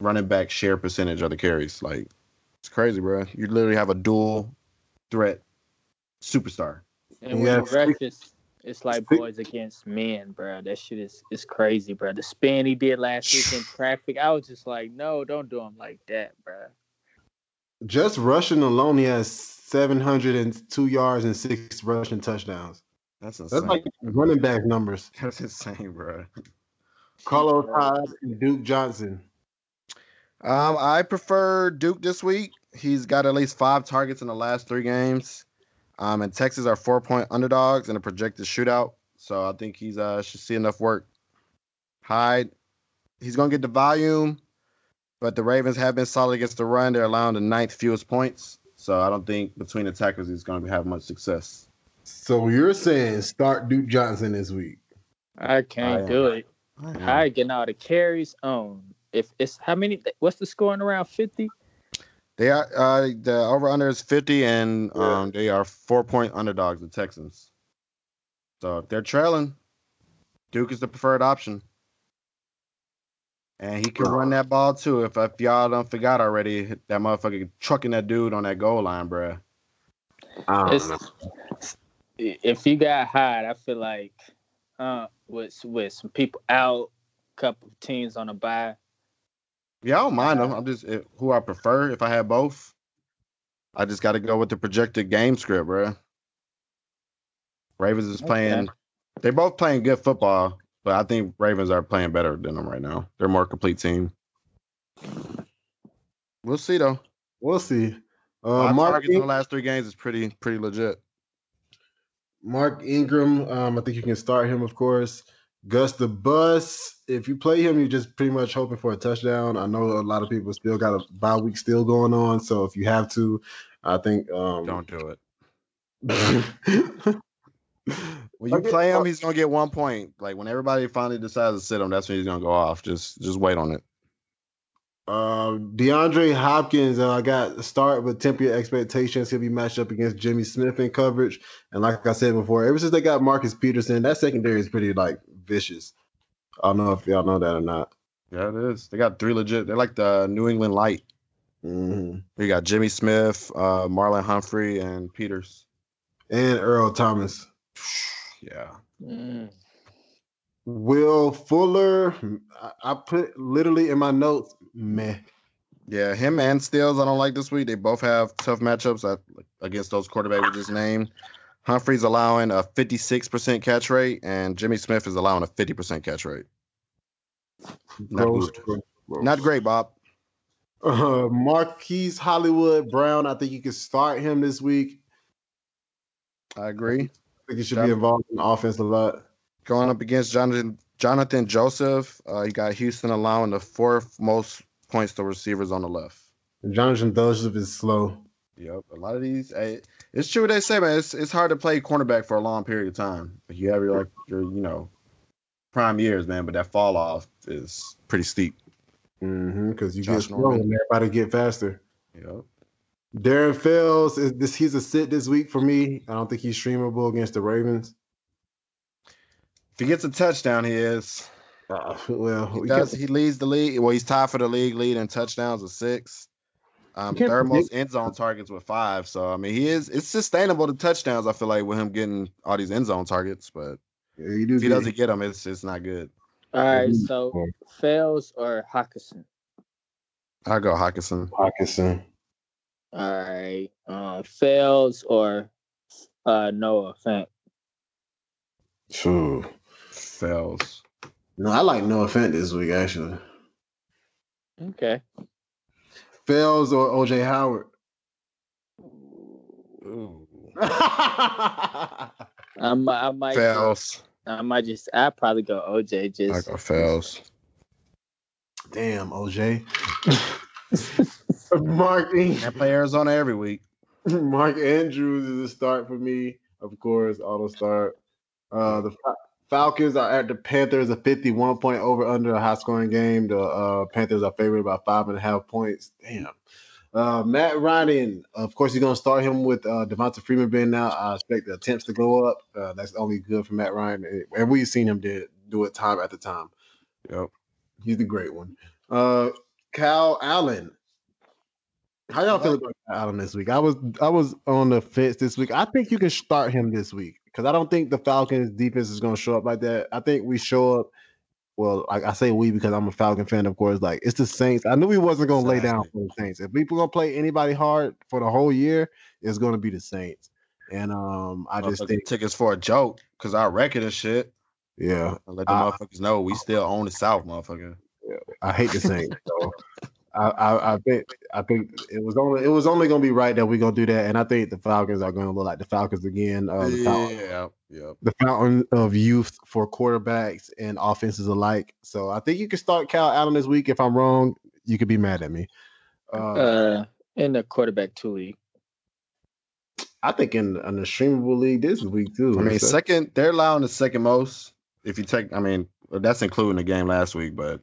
running back share percentage of the carries. Like it's crazy, bro. You literally have a dual threat superstar. And Yeah, when he rushes, it's like six- boys against men, bro. That shit is is crazy, bro. The spin he did last week in traffic, I was just like, no, don't do him like that, bro. Just rushing alone, he has 702 yards and six rushing touchdowns. That's insane. That's like running back numbers. That's insane, bro. Carlos Hyde and Duke Johnson. Um, I prefer Duke this week. He's got at least five targets in the last three games. Um, and Texas are four point underdogs in a projected shootout. So I think he's uh should see enough work. Hyde, he's gonna get the volume, but the Ravens have been solid against the run. They're allowing the ninth fewest points. So I don't think between the attackers he's gonna have much success. So you're saying start Duke Johnson this week? I can't I do it. Mm. I getting all the carries on. If it's how many? What's the scoring around fifty? They are uh the over under is 50 and Yeah. um they are four point underdogs, the Texans. So if they're trailing, Duke is the preferred option. And he can run that ball too. If, if y'all don't forgot already, that motherfucker trucking that dude on that goal line, bruh. If you got Hyde, I feel like uh with with some people out, couple of teams on a bye. Yeah, I don't mind them. I'm just eh, who I prefer. If I had both, I just got to go with the projected game script, bruh. Ravens is Okay. playing. They're both playing good football, but I think Ravens are playing better than them right now. They're a more complete team. We'll see though. We'll see. Uh, Mark, targets In- the last three games is pretty pretty legit. Mark Ingram. Um, I think you can start him, of course. Gus the Bus. If you play him, you're just pretty much hoping for a touchdown. I know a lot of people still got a bye week still going on, so if you have to, I think um, Don't do it. When you play him, he's gonna get one point. Like when everybody finally decides to sit him, that's when he's gonna go off. Just just wait on it. Uh, DeAndre Hopkins, uh, I got a start, but temper expectations. He'll be matched up against Jimmy Smith in coverage. And like I said before, ever since they got Marcus Peterson, that secondary is pretty like vicious. I don't know if y'all know that or not. Yeah, it is. They got three legit. They're like the New England Light. hmm You got Jimmy Smith, uh, Marlon Humphrey, and Peters. And Earl Thomas. Yeah. Mm. Will Fuller, I, I put literally in my notes, meh. Yeah, him and Stills I don't like this week. They both have tough matchups against those quarterbacks we just named. Humphrey's allowing a 56% catch rate, and Jimmy Smith is allowing a 50% catch rate. Not Gross, gross, gross. Not great, Bob. Uh, Marquise Hollywood Brown, I think you can start him this week. I agree. I think he should be involved in the offense a lot. Going up against Jonathan Jonathan Joseph, uh, you got Houston allowing the fourth most points to receivers on the left. Jonathan Joseph is slow. Yep, a lot of these. eh, It's true what they say, man. It's it's hard to play cornerback for a long period of time. You have your like your you know prime years, man, but that fall off is pretty steep. Mm-hmm. Because you Josh get slow Norman. and everybody get faster. Yep. Darren Fells is this. He's a sit this week for me. I don't think he's streamable against the Ravens. If he gets a touchdown, he is. Uh, well, He, does, he leads the league. Well, he's tied for the league lead in touchdowns with six. Um, You third most predict- end zone targets with five. So I mean, he is. It's sustainable to touchdowns. I feel like with him getting all these end zone targets, but yeah, you do if he doesn't get them, it's it's not good. All right, so Fells or Hockenson. I go Hockenson. Hockenson. All right, um, Fells or uh, Noah Fant. Phew. Fells. No, I like Noah Fant this week actually. Okay. Fells or OJ Howard. Ooh. I might, I might, Fells. I might just, I probably go OJ. I Just go Fells. Damn, OJ. Mark Can't play Arizona every week. Mark Andrews is a start for me, of course, auto start. Uh, the Fal- Falcons are at the Panthers, a 51 point over under a high scoring game. The uh, Panthers are favored by five and a half points. Damn. Uh, Matt Ryan, of course, you're going to start him with uh, Devonta Freeman being now. I expect the attempts to go up. Uh, that's only good for Matt Ryan. And we've seen him did, do it time after time. Yep. He's the great one. Uh, Kyle Allen. How y'all feel about Kyle Allen this week? I was I was on the fence this week. I think you can start him this week because I don't think the Falcons defense is going to show up like that. I think we show up. Well, like I say we because I'm a Falcon fan, of course. Like it's the Saints. I knew we wasn't going to lay down for the Saints. If people going to play anybody hard for the whole year, it's going to be the Saints. And um, I just think tickets for a joke because our record is shit. Yeah, let the motherfuckers know we still own the South, motherfucker. Yeah, I hate the Saints. so I, I, I think I think it was only it was only gonna be right that we're gonna do that, and I think the Falcons are gonna look like the Falcons again. Uh, the yeah, fountain, yeah, the fountain of youth for quarterbacks and offenses alike. So I think you can start Cal Allen this week. If I'm wrong, you could be mad at me. Uh, uh in the quarterback two league. I think in, in the streamable league this week too. I mean, so. second they're allowing the second most. If you take, I mean, that's including the game last week, but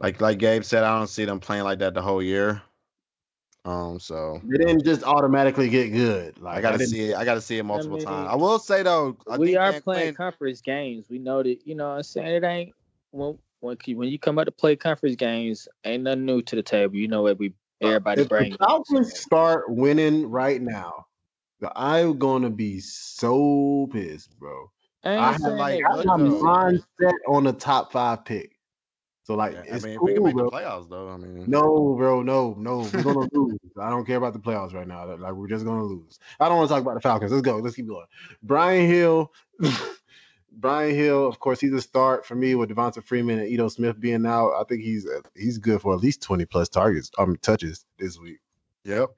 like like Gabe said, I don't see them playing like that the whole year. Um, so they didn't just automatically get good. Like I gotta I see it. I gotta see it multiple I mean, times. I will say though, I we are playing conference games. We know that you know. I'm saying it ain't when when when you come out to play conference games, ain't nothing new to the table. You know what we everybody if brings. The Falcons start winning right now. I'm gonna be so pissed, bro. I, I have like my mindset on the top five pick. So like, yeah, it's I mean, cool, we can make bro. the playoffs though. I mean, no, bro, no, no, we're gonna lose. I don't care about the playoffs right now. Like, we're just gonna lose. I don't want to talk about the Falcons. Let's go. Let's keep going. Brian Hill, Brian Hill. Of course, he's a start for me with Devonta Freeman and Ito Smith being out. I think he's he's good for at least twenty plus targets, um, touches this week. Yep.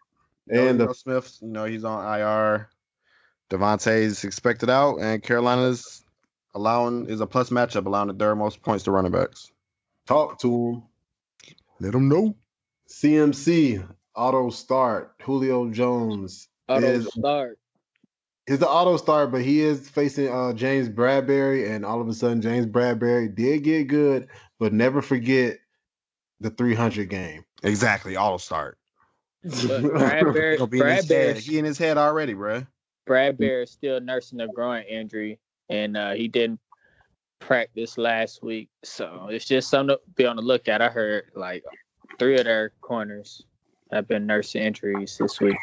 And Ito Smith, you know, he's on IR. Devontae's expected out, and Carolina's allowing is a plus matchup, allowing the third most points to running backs. Talk to him. Let him know. CMC auto start. Julio Jones auto is, start. Is the auto start, but he is facing uh, James Bradberry, and all of a sudden James Bradberry did get good, but never forget the 300 game. Exactly, auto start. Bradberry, Bradberry, he in his head already, bro. Bradberry is still nursing a groin injury, and uh, he didn't practice last week. So it's just something to be on the lookout. I heard like three of their corners have been nursing injuries this week.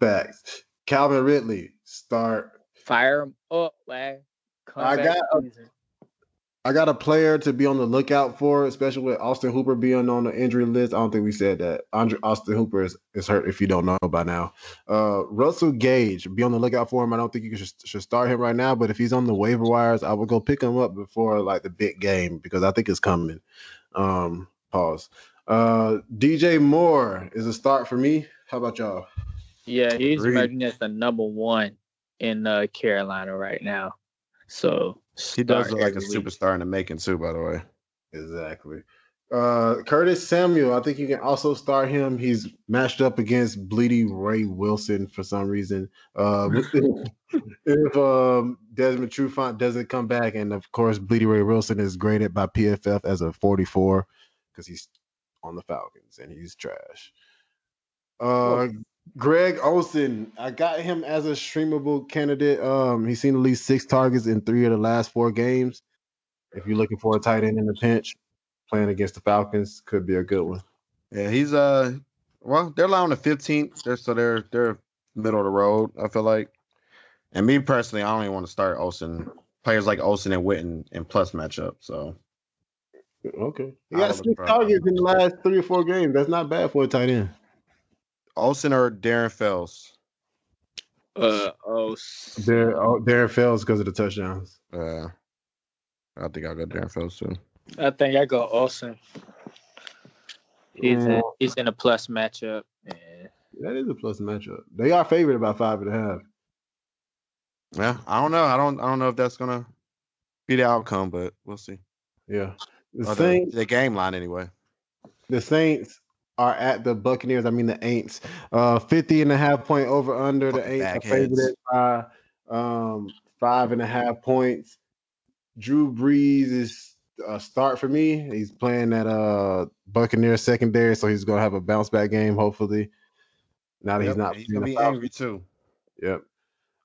Facts. Calvin Ridley, start. Fire him up, man. Come I got a, I got a player to be on the lookout for, especially with Austin Hooper being on the injury list. I don't think we said that. Andre, Austin Hooper is, is hurt if you don't know by now. Uh, Russell Gage, be on the lookout for him. I don't think you should, should start him right now, but if he's on the waiver wires, I would go pick him up before like the big game because I think it's coming. Um, pause. Uh, DJ Moore is a start for me. How about y'all? Yeah, he's Agreed. emerging as the number one in uh, Carolina right now. So he does look like a superstar in the making too, by the way. Exactly. Uh, Curtis Samuel, I think you can also start him. He's matched up against Blidi Wreh-Wilson for some reason. Uh, if um, Desmond Trufant doesn't come back, and of course Blidi Wreh-Wilson is graded by PFF as a 44 because he's on the Falcons and he's trash. Uh, Greg Olsen, I got him as a streamable candidate. Um, he's seen at least six targets in three of the last four games. If you're looking for a tight end in the pinch, playing against the Falcons could be a good one. Yeah, he's uh, well, they're allowing the 15th, they're, so they're they're middle of the road. I feel like, and me personally, I don't even want to start Olsen. Players like Olsen and Witten in plus matchup. So okay, he got six targets in the last three or four games. That's not bad for a tight end. Olsen or Darren Fells? Uh oh. Darren, oh, Darren Fells because of the touchdowns. Uh, I think I'll go Darren Fells too. I think I go Olsen. He's in, mm. he's in a plus matchup. Yeah. That is a plus matchup. They are favored about five and a half. Yeah, I don't know. I don't. I don't know if that's gonna be the outcome, but we'll see. Yeah, the, Saints, the, the game line anyway. The Saints are at the Buccaneers. I mean the Aints. Uh, 50 and a half point over under. The Aints are favored by um, five and a half points. Drew Brees is a start for me. He's playing at uh Buccaneers secondary, so he's gonna have a bounce back game, hopefully. Now that yep, he's not he's gonna be angry too. Yep.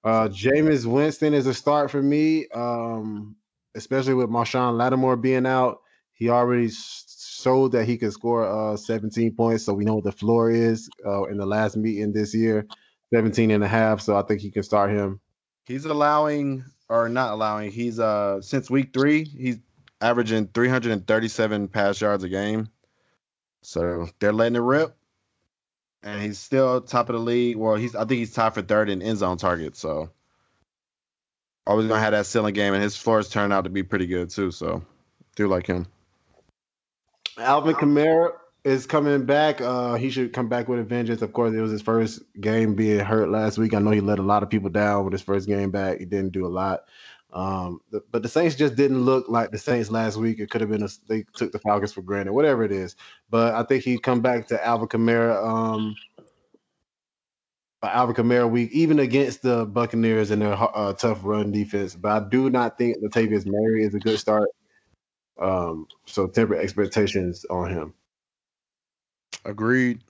Uh Jameis Winston is a start for me. Um, especially with Marshon Lattimore being out. He already showed that he could score uh 17 points, so we know what the floor is uh, in the last meeting this year, 17 and a half. So I think he can start him. He's allowing or not allowing. He's uh since week three, he's averaging 337 pass yards a game. So they're letting it rip. And he's still top of the league. Well, he's I think he's tied for third in end zone targets. So always gonna have that ceiling game, and his floors turned out to be pretty good too. So do like him. Alvin Kamara is coming back. Uh, he should come back with a vengeance. Of course, it was his first game being hurt last week. I know he let a lot of people down with his first game back. He didn't do a lot. Um, but the Saints just didn't look like the Saints last week. It could have been a, they took the Falcons for granted, whatever it is. But I think he come back to Alvin Kamara. Um, Alvin Kamara week, even against the Buccaneers and their uh, tough run defense. But I do not think Latavius Murray is a good start. Um, so temper expectations on him. Agreed.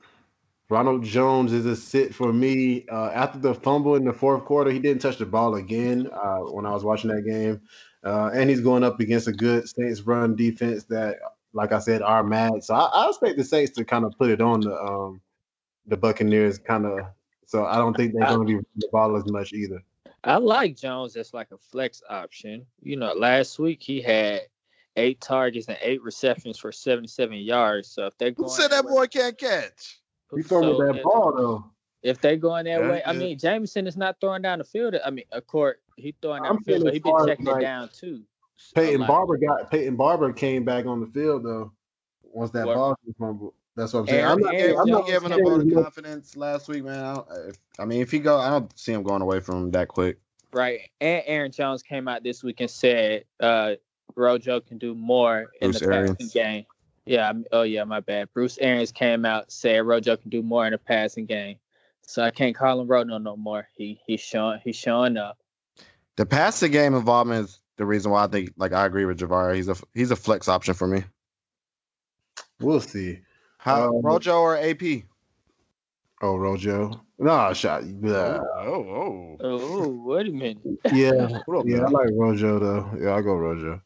Ronald Jones is a sit for me. Uh, after the fumble in the fourth quarter, he didn't touch the ball again uh, when I was watching that game. Uh, and he's going up against a good Saints run defense that, like I said, are mad. So I, I expect the Saints to kind of put it on the um, the Buccaneers, kind of. So I don't think they're going to be running the ball as much either. I like Jones as like a flex option. You know, last week he had eight targets and eight receptions for 77 yards. So if they're going, who said that boy can't catch? He throwing so that ball though. If they're going that yeah, way, yeah. I mean, Jameson is not throwing down the field. I mean, of course, he throwing down the field, but he been checking like, it down too. Peyton Barber got Peyton Barber came back on the field though. Once that what? ball was fumbled. That's what I'm saying. Aaron, I'm not, Aaron, I'm not giving up all the confidence last week, man. I, if, I mean, if he go, I don't see him going away from him that quick. Right. And Aaron Jones came out this week and said uh, Rojo can do more in Bruce the passing game. Yeah. Oh yeah, my bad. Bruce Arians came out said Rojo can do more in the passing game. So I can't call him Rojo no more. He he's showing he's showing up. The passing game involvement is the reason why I think like I agree with Javar. He's a he's a flex option for me. We'll see. How um, Rojo or AP? Oh, Rojo. No, shot. Yeah. Oh, oh. Oh, wait a minute. Yeah. yeah, I like Rojo though. Yeah, I go Rojo.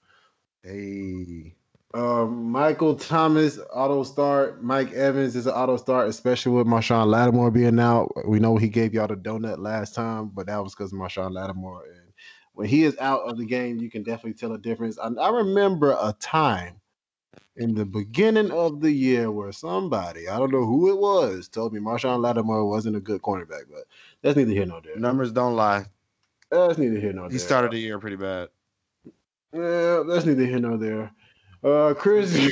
Hey. Um, Michael Thomas auto start. Mike Evans is an auto start, especially with Marshon Lattimore being out. We know he gave y'all the donut last time, but that was because of Marshon Lattimore. And when he is out of the game, you can definitely tell a difference. I, I remember a time in the beginning of the year where somebody, I don't know who it was, told me Marshon Lattimore wasn't a good cornerback, but that's neither here nor there. Numbers don't lie. That's neither here nor there. He started the year pretty bad. Yeah, that's neither here nor there. Uh, Chris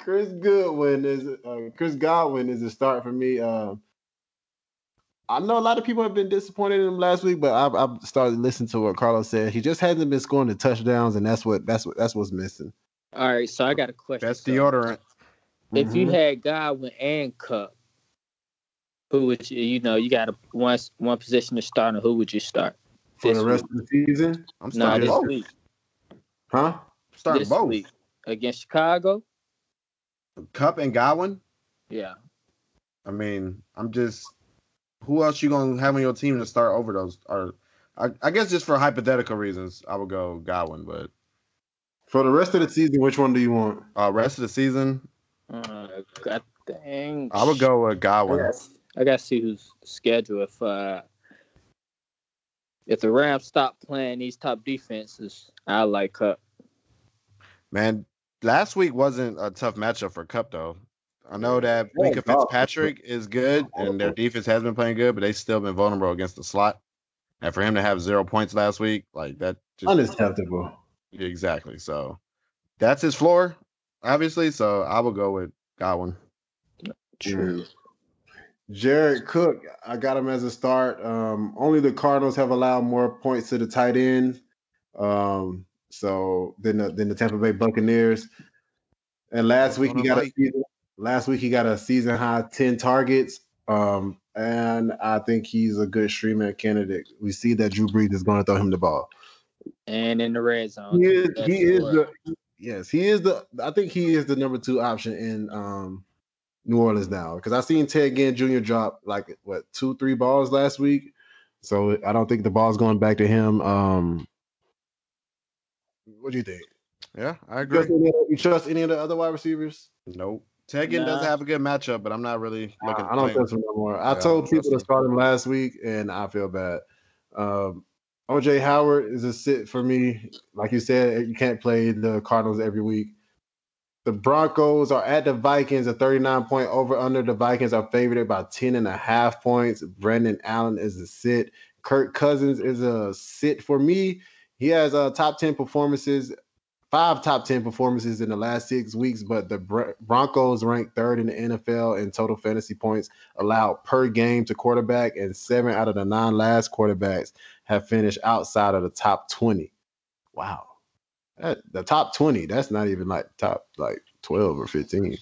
Chris Goodwin is uh, Chris Godwin is a start for me. Uh, I know a lot of people have been disappointed in him last week, but I've, I've started listening to what Carlos said. He just hasn't been scoring the touchdowns, and that's what that's what that's what's missing. All right, so I got a question. That's deodorant. If mm-hmm. you had Godwin and Kupp, who would you? You know, you got a one one position to start, and who would you start for the rest week? of the season? I'm starting no, this week. Huh? Starting this both week against Chicago. Kupp and Godwin. Yeah. I mean, I'm just. Who else you gonna have on your team to start over those? Or I, I guess just for hypothetical reasons, I would go Godwin. But for the rest of the season, which one do you want? Uh, rest of the season. Uh, God dang. I would go with Godwin. I gotta, I gotta see who's schedule. If uh, if the Rams stop playing these top defenses, I like Kupp. Man, last week wasn't a tough matchup for Kupp though. I know that Minkah Fitzpatrick is good and their defense has been playing good, but they've still been vulnerable against the slot. And for him to have zero points last week, like that just unacceptable. Exactly. So that's his floor, obviously. So I will go with Godwin. True. Jared Cook, I got him as a start. Um, only the Cardinals have allowed more points to the tight end. Um, so then the, then the Tampa Bay Buccaneers. And last week he got a season, last week he got a season high 10 targets. Um, and I think he's a good streamer candidate. We see that Drew Brees is going to throw him the ball. And in the red zone. He is, he is the yes, he is the I think he is the number two option in um New Orleans now. Because I seen Ted Ginn Jr. drop like what two, three balls last week. So I don't think the ball's going back to him. Um what do you think? Yeah, I agree. Trust any, you trust any of the other wide receivers? Nope. Tegan does Nah. have a good matchup, but I'm not really I, looking. I don't trust him no more. I Yeah, told don't people trust to him. start him last week, and I feel bad. Um, OJ Howard is a sit for me. Like you said, you can't play the Cardinals every week. The Broncos are at the Vikings, a 39 point over under. The Vikings are favored by 10 and a half points. Brandon Allen is a sit. Kirk Cousins is a sit for me. He has uh, top 10 performances, five top 10 performances in the last six weeks, but the Br- Broncos ranked third in the NFL in total fantasy points allowed per game to quarterback, and seven out of the nine last quarterbacks have finished outside of the top 20. Wow. That, the top 20, that's not even like top like 12 or 15.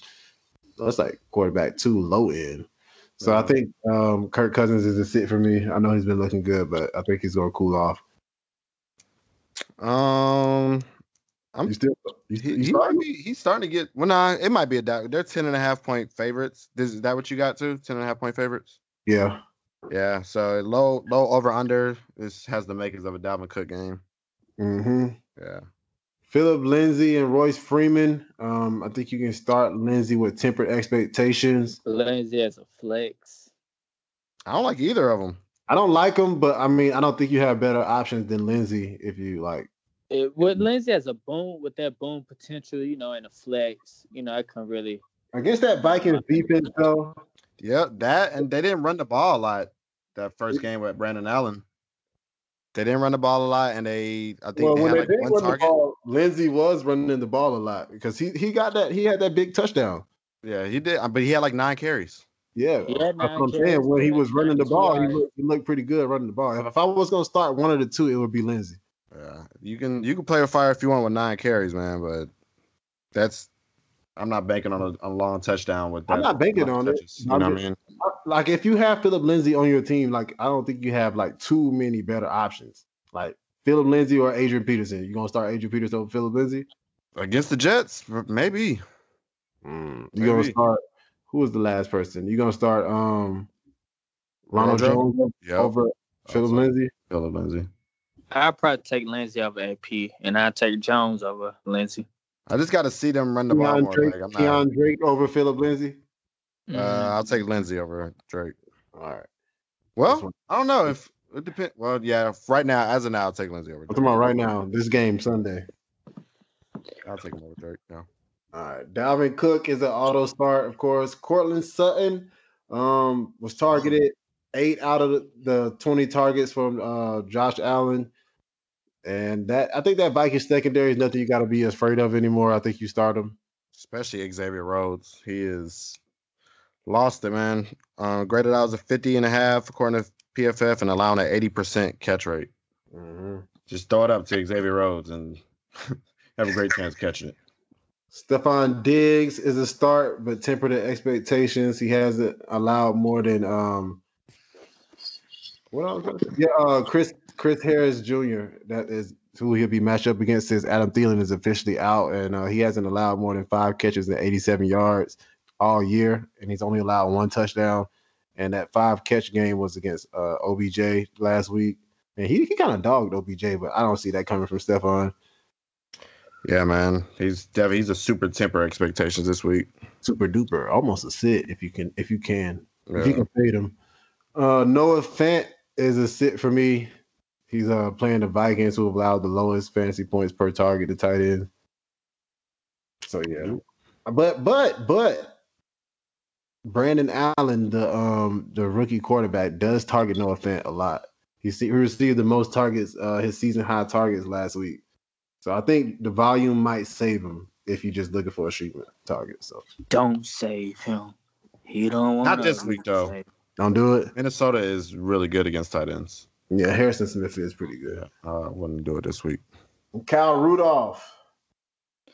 That's like quarterback two low end. So I think um, Kirk Cousins is a sit for me. I know he's been looking good, but I think he's gonna cool off. Um, I'm- You still you, he, you he starting? be. He's starting to get. Well, nah, it might be a doubt. They're 10 and a half point favorites. Is, is that what you got to? 10 and a half point favorites. Yeah. Yeah. So low, low over under. This has the makings of a Dalvin Cook game. Mm-hmm. Yeah. Philip Lindsay and Royce Freeman. Um, I think you can start Lindsay with tempered expectations. Lindsay as a flex. I don't like either of them. I don't like them, but I mean, I don't think you have better options than Lindsay if you like. It, with Lindsay as a boom, with that boom potential, you know, in a flex, you know, I can really. Against that Vikings defense, though, Yep, that and they didn't run the ball a lot that first game with Brandon Allen. They didn't run the ball a lot, and they I think well, they when had they like did one run the target. ball, Lindsay was running the ball a lot because he he got that he had that big touchdown. Yeah, he did, uh, but he had like nine carries. Yeah, He had that's what nine I'm saying. When he was running the ball, he looked, he looked pretty good running the ball. If, if I was gonna start one of the two, it would be Lindsay. Yeah, you can you can play with fire if you want with nine carries, man, but that's I'm not banking on a, a long touchdown with that. I'm not banking on of it. touches, You I'm know what I mean? Like if you have Philip Lindsay on your team, like I don't think you have like too many better options. Like Philip Lindsay or Adrian Peterson. You gonna start Adrian Peterson over Philip Lindsay? Against the Jets, maybe. You gonna start? Who was the last person? You gonna start? Um, Ronald Rojo? Jones Yeah, over Philip. Lindsay. Philip Lindsay. I'd probably take Lindsay over AP, and I'd take Jones over Lindsay. I just got to see them run the ball more. Drake, Like, I'm not, Keon Drake over Philip Lindsay. uh, I'll take Lindsay over Drake. All right. Well. I don't know if it depends. Well, yeah, right now, as of now, I'll take Lindsay over. I'm Drake. talking about right now. This game Sunday. I'll take him over Drake. Yeah. All right. Dalvin Cook is an auto start, of course. Courtland Sutton um, was targeted eight out of the, the 20 targets from uh, Josh Allen. And that I think that Vikings secondary is nothing you got to be afraid of anymore. I think you start him. Especially Xavier Rhodes. He is lost it, man. Uh, graded out as a 50 and a half according to PFF and allowing an 80% catch rate. Just throw it up to Xavier Rhodes and have a great chance catching it. Stefon Diggs is a start, but temper the expectations. He hasn't allowed more than um. What I was gonna say? Yeah, uh, Chris Chris Harris Jr. That is who he'll be matched up against. Since Adam Thielen is officially out, and uh, he hasn't allowed more than five catches and 87 yards all year, and he's only allowed one touchdown. And that five catch game was against uh, OBJ last week, and he, he kind of dogged OBJ, but I don't see that coming from Stefon. Yeah, man. He's definitely he's a super temper expectations this week. Super duper, almost a sit if you can if you can. If you can fade him. Uh, Noah Fant is a sit for me. He's uh playing the Vikings, who have allowed the lowest fantasy points per target to tight end. So yeah, but but but Brandon Allen, the um the rookie quarterback, does target Noah Fant a lot. He, see, he received the most targets, uh, his season high targets last week. So I think the volume might save him if you're just looking for a street target. So Don't save him. He don't want. Not this week, though. don't do it. Minnesota is really good against tight ends. Yeah, Harrison Smith is pretty good. Uh, wouldn't do it this week. Kyle Rudolph.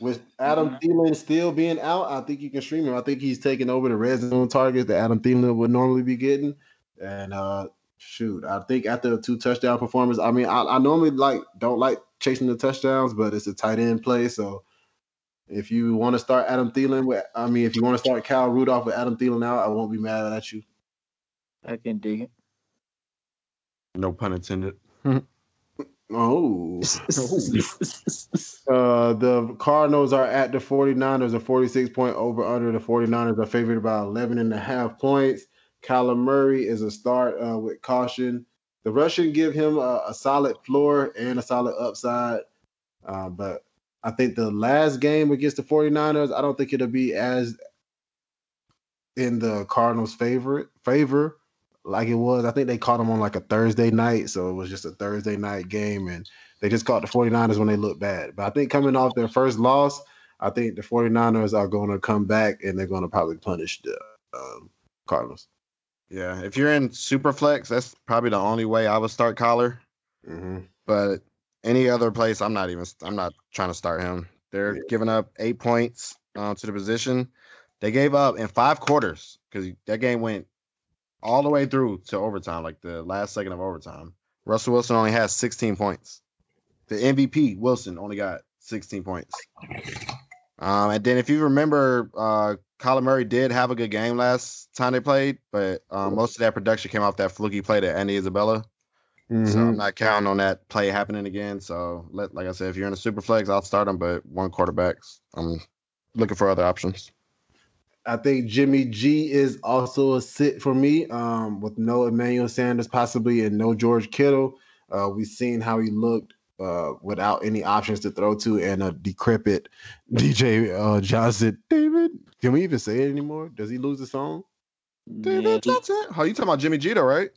With Adam Thielen still being out, I think you can stream him. I think he's taking over the red zone targets that Adam Thielen would normally be getting. And uh shoot, I think after a two touchdown performance, I mean, I, I normally like don't like chasing the touchdowns, but it's a tight end play. So if you want to start Adam Thielen with, I mean, if you want to start Kyle Rudolph with Adam Thielen out, I won't be mad at you. I can dig it. No pun intended. Oh. uh, the Cardinals are at the 49ers, a 46 point over under. The 49ers are favored by 11 and a half points. Kyler Murray is a start uh, with caution. The Russian give him a, a solid floor and a solid upside. Uh, but I think the last game against the 49ers, I don't think it'll be as in the Cardinals' favorite favor like it was. I think they caught them on like a Thursday night, so it was just a Thursday night game, and they just caught the 49ers when they looked bad. But I think coming off their first loss, I think the 49ers are going to come back and they're going to probably punish the um, Cardinals. Yeah, if you're in Superflex, that's probably the only way I would start Collar. Mm-hmm. But any other place, I'm not even. I'm not trying to start him. They're Yeah. giving up eight points uh, to the position. They gave up in five quarters because that game went all the way through to overtime, like the last second of overtime. Russell Wilson only has 16 points. The MVP Wilson only got 16 points. Um, and then if you remember, uh, Kyler Murray did have a good game last time they played, but uh, most of that production came off that fluky play to Andy Isabella. So Mm-hmm. I'm not counting on that play happening again. So let, like I said, if you're in a super flex, I'll start them, but one quarterbacks. I'm looking for other options. I think Jimmy G is also a sit for me, um, with no Emmanuel Sanders possibly and no George Kittle. Uh, we've seen how he looked uh, without any options to throw to and a decrepit DJ uh, Johnson. David, can we even say it anymore? Does he lose the song? Yeah, he- Johnson. Oh, you talking about Jimmy G though, right?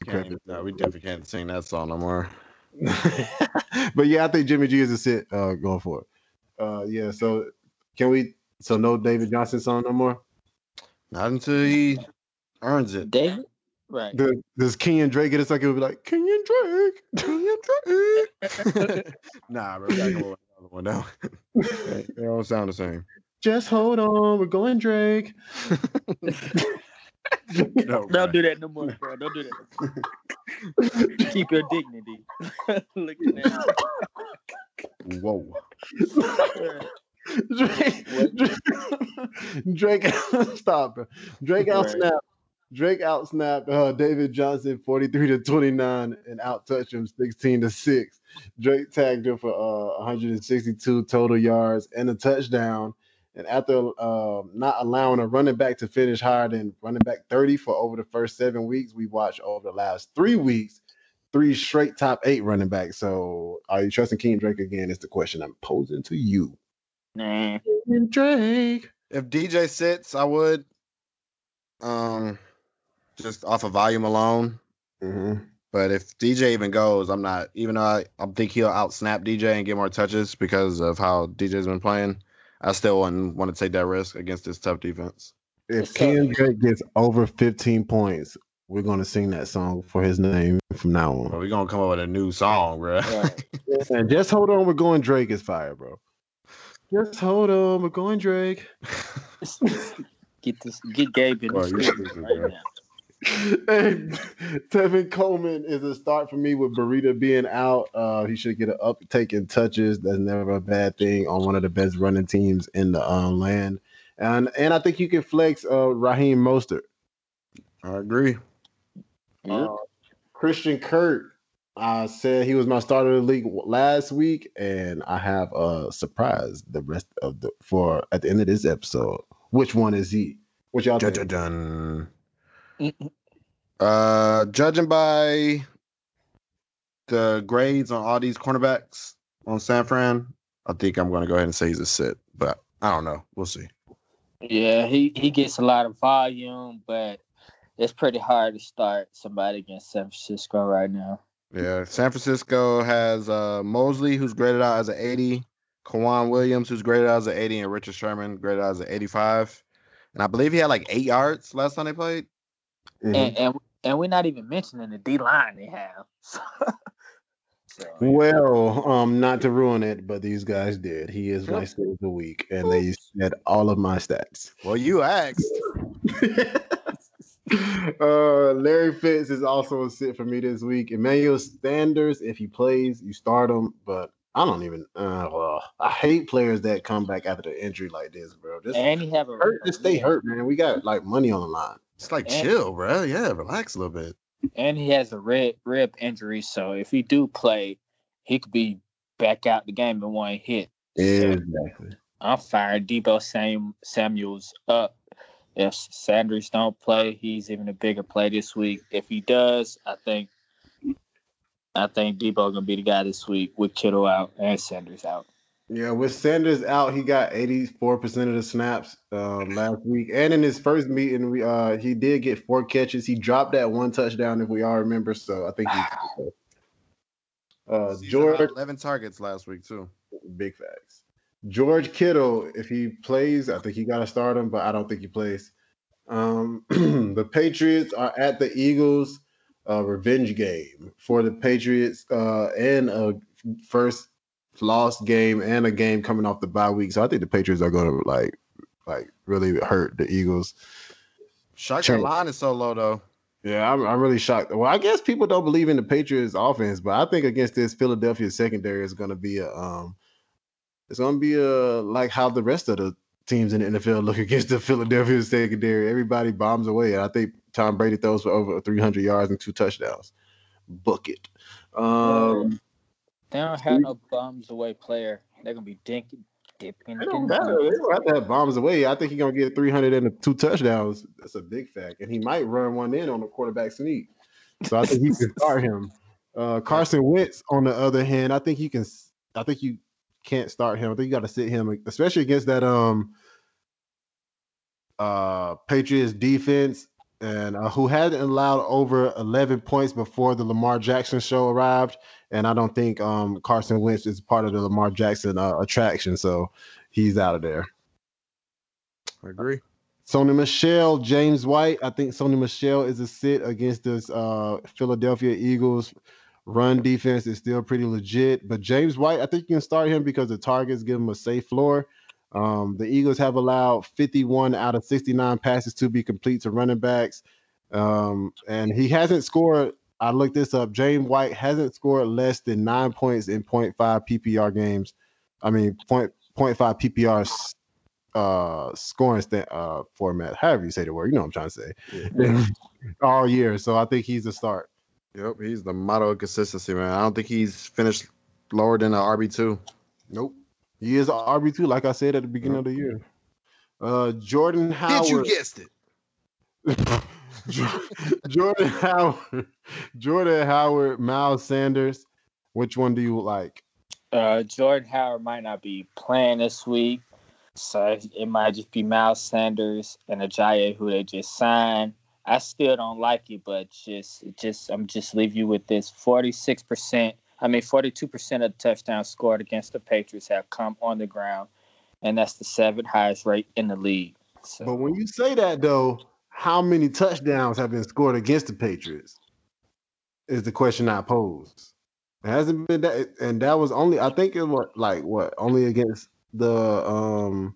No, we definitely can't sing that song no more. but yeah, I think Jimmy G is a sit uh, going for it. Uh, yeah, so can we? So no David Johnson song no more. Not until he earns it. David? Right. Does, does Kenyan Drake get a second? We'll be like Kenyan Drake, Kenyan Drake. nah, bro, we gotta go with another one now. they, they all sound the same. Just hold on, we're going Drake. No. Don't do that no more, bro. Don't do that. Keep your dignity. Look at that. Whoa. Drake, Drake, Drake, stop. bro. Drake Right. outsnapped. Drake outsnapped uh, David Johnson 43 to 29 and outtouched him 16 to 6. Drake tagged him for uh, 162 total yards and a touchdown. And after uh, not allowing a running back to finish higher than running back 30 for over the first seven weeks, we watched over the last three weeks three straight top eight running backs. So are you trusting King Drake again? Is the question I'm posing to you. Nah. Drake. If DJ sits, I would. Um, just off of volume alone. Mm-hmm. But if DJ even goes, I'm not. Even though I, I think he'll outsnap DJ and get more touches because of how DJ's been playing, I still wouldn't want to take that risk against this tough defense. If So- King Drake gets over 15 points, we're gonna sing that song for his name from now But on. we're gonna come up with a new song, bro. Right. And just hold on, we're going Drake is fire, bro. Just hold on, we're going Drake. Get this. Get Gabe in Bro, the you studio stupid, right bro. now. and Tevin Coleman is a start for me with Breida being out. Uh, he should get an uptake in touches. That's never a bad thing on one of the best running teams in the um, land. And and I think you can flex uh, Raheem Mostert. I agree. Yeah. Uh, Christian Kirk. I said he was my starter of the league last week, and I have a surprise the rest of the for at the end of this episode. Which one is he? What y'all think? Dun-dun-dun. Uh, judging by the grades on all these cornerbacks on San Fran, I think I'm going to go ahead and say he's a sit, but I don't know. We'll see. Yeah, he, he gets a lot of volume, but it's pretty hard to start somebody against San Francisco right now. Yeah, San Francisco has uh, Moseley, who's graded out as an 80, K'Waun Williams, who's graded out as an 80, and Richard Sherman, graded out as an 85. And I believe he had like eight yards last time they played. Mhm. And, and and we're not even mentioning the D line they have. so, Well, um, not to ruin it, but these guys did. He is my state of the week, and they said all of my stats. Well, you asked. uh, Larry Fitz is also a sit for me this week. Emmanuel Sanders, if he plays, you start him, but I don't even. Uh, well, I hate players that come back after the injury like this, bro. Just and he have a hurt, just stay hurt, man. We got like money on the line. It's like And- chill, bro. Yeah, relax a little bit. and he has a rib rib injury. So if he do play, he could be back out the game in one hit. Exactly. I'm firing Deebo Sam Samuels up. If Sanders don't play, he's even a bigger play this week. If he does, I think I think Deebo gonna be the guy this week with Kittle out and Sanders out. Yeah, with Sanders out, he got 84% of the snaps uh, last week. And in his first meeting, we uh he did get four catches. He dropped that one touchdown, if we all remember. So I think he's uh George 11 targets last week too. big facts. George Kittle, if he plays, I think he gotta start him, but I don't think he plays. Um the Patriots are at the Eagles uh revenge game for the Patriots uh and a first lost game and a game coming off the bye week. So I think the Patriots are gonna like like really hurt the Eagles. Shocked the line is so low though. Yeah, I'm, I'm really shocked. Well, I guess people don't believe in the Patriots offense, but I think against this Philadelphia secondary is going to be a um, it's going to be a like how the rest of the teams in the NFL look against the Philadelphia secondary. Everybody bombs away, and I think Tom Brady throws for over 300 yards and two touchdowns. Book it. Um, They don't have no bombs away player. They're gonna be dinking, dipping. It don't matter. They don't have to have bombs away. I think he's gonna get 300 and two touchdowns. That's a big fact, and he might run one in on the quarterback sneak. So I think he can start him. Uh, Carson Wentz, on the other hand, I think you can. I think you can't start him. I think you got to sit him, especially against that um uh Patriots defense, and uh, who hadn't allowed over 11 points before the Lamar Jackson show arrived. And I don't think um Carson Wentz is part of the Lamar Jackson uh, attraction, so he's out of there. I agree. Sony Michel, James White. I think Sony Michel is a sit against this uh, Philadelphia Eagles run defense is still pretty legit. But James White, I think you can start him because the targets give him a safe floor. Um, the Eagles have allowed 51 out of 69 passes to be complete to running backs. Um, and he hasn't scored. I looked this up. James White hasn't scored less than nine points in 0.5 PPR games. I mean, point, 0.5 PPR uh scoring sta- uh format, however you say the word, you know what I'm trying to say. All year. So I think he's a start. Yep, he's the motto of consistency, man. I don't think he's finished lower than an RB two. Nope. He is a RB2, like I said at the beginning of the year. Uh Jordan Howard. Did you guessed it? Jordan Howard. Jordan Howard, Miles Sanders. Which one do you like? Uh, Jordan Howard might not be playing this week, so it might just be Miles Sanders and Ajayi who they just signed. I still don't like it, but just just I'm just leave you with this: 46 percent. I mean, 42 percent of the touchdowns scored against the Patriots have come on the ground, and that's the seventh highest rate in the league. So But when you say that though, how many touchdowns have been scored against the Patriots? Is the question I pose. It hasn't been that, and that was only I think it was like what only against the um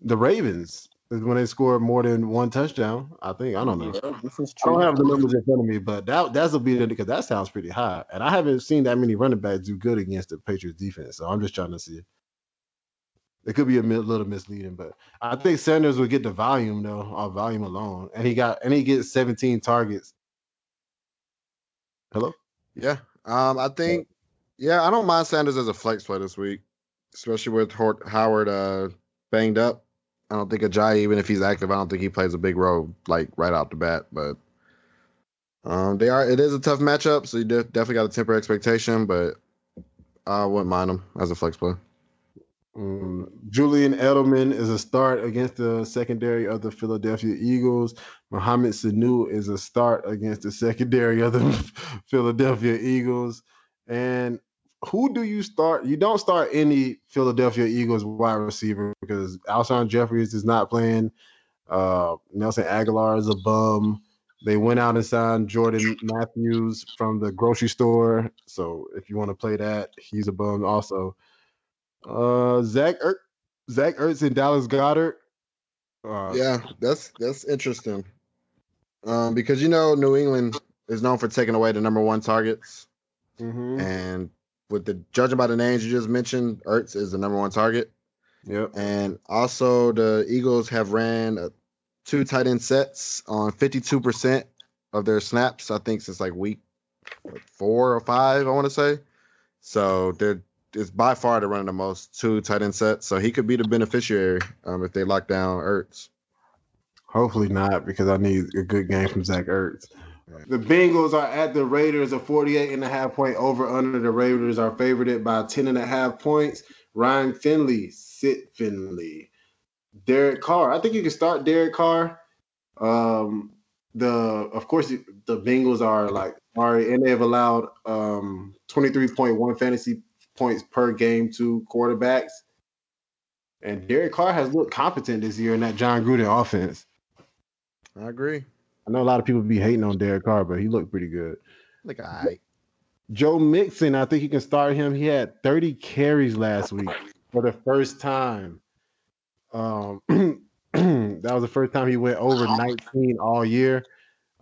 the Ravens when they scored more than one touchdown. I think I don't know. Yeah, this is I don't have the numbers in front of me, but that that's will be because that sounds pretty high, and I haven't seen that many running backs do good against the Patriots defense. So I'm just trying to see. It could be a little misleading, but I think Sanders would get the volume though, off volume alone, and he got and he gets 17 targets. Hello. Yeah. Um, I think. Yeah, I don't mind Sanders as a flex play this week, especially with Hort- Howard uh banged up. I don't think Ajayi, even if he's active, I don't think he plays a big role like right out the bat. But um, they are. It is a tough matchup, so you de- definitely got to temper expectation. But I wouldn't mind him as a flex play. Um, Julian Edelman is a start against the secondary of the Philadelphia Eagles. Mohamed Sanu is a start against the secondary of the Philadelphia Eagles. And who do you start? You don't start any Philadelphia Eagles wide receiver because Alshon Jeffries is not playing. Uh, Nelson Agholor is a bum. They went out and signed Jordan Matthews from the grocery store. So if you want to play that, he's a bum also. Uh, Zach er- Zach Ertz and Dallas Goedert. Uh, Yeah, that's that's interesting. Um, because you know New England is known for taking away the number one targets, mhm. and with the judging by the names you just mentioned, Ertz is the number one target. Yep. And also, the Eagles have ran uh, two tight end sets on 52% of their snaps, I think, since like week what, four or five, I want to say. So they're it's by far they're running the most two tight end sets. So he could be the beneficiary um, if they lock down Ertz. Hopefully not, because I need a good game from Zach Ertz. The Bengals are at the Raiders, a 48 and a half point over under. The Raiders are favored by 10 and a half points. Ryan Finley, sit Finley. Derek Carr. I think you can start Derek Carr. Um, the of course the Bengals are like sorry, and they have allowed um 23.1 fantasy points per game to quarterbacks. And Derek Carr has looked competent this year in that Jon Gruden offense. I agree. I know a lot of people be hating on Derek Carr, but he looked pretty good. Like I Joe Mixon, I think you can start him. He had 30 carries last week for the first time. Um, that was the first time he went over 19 all year.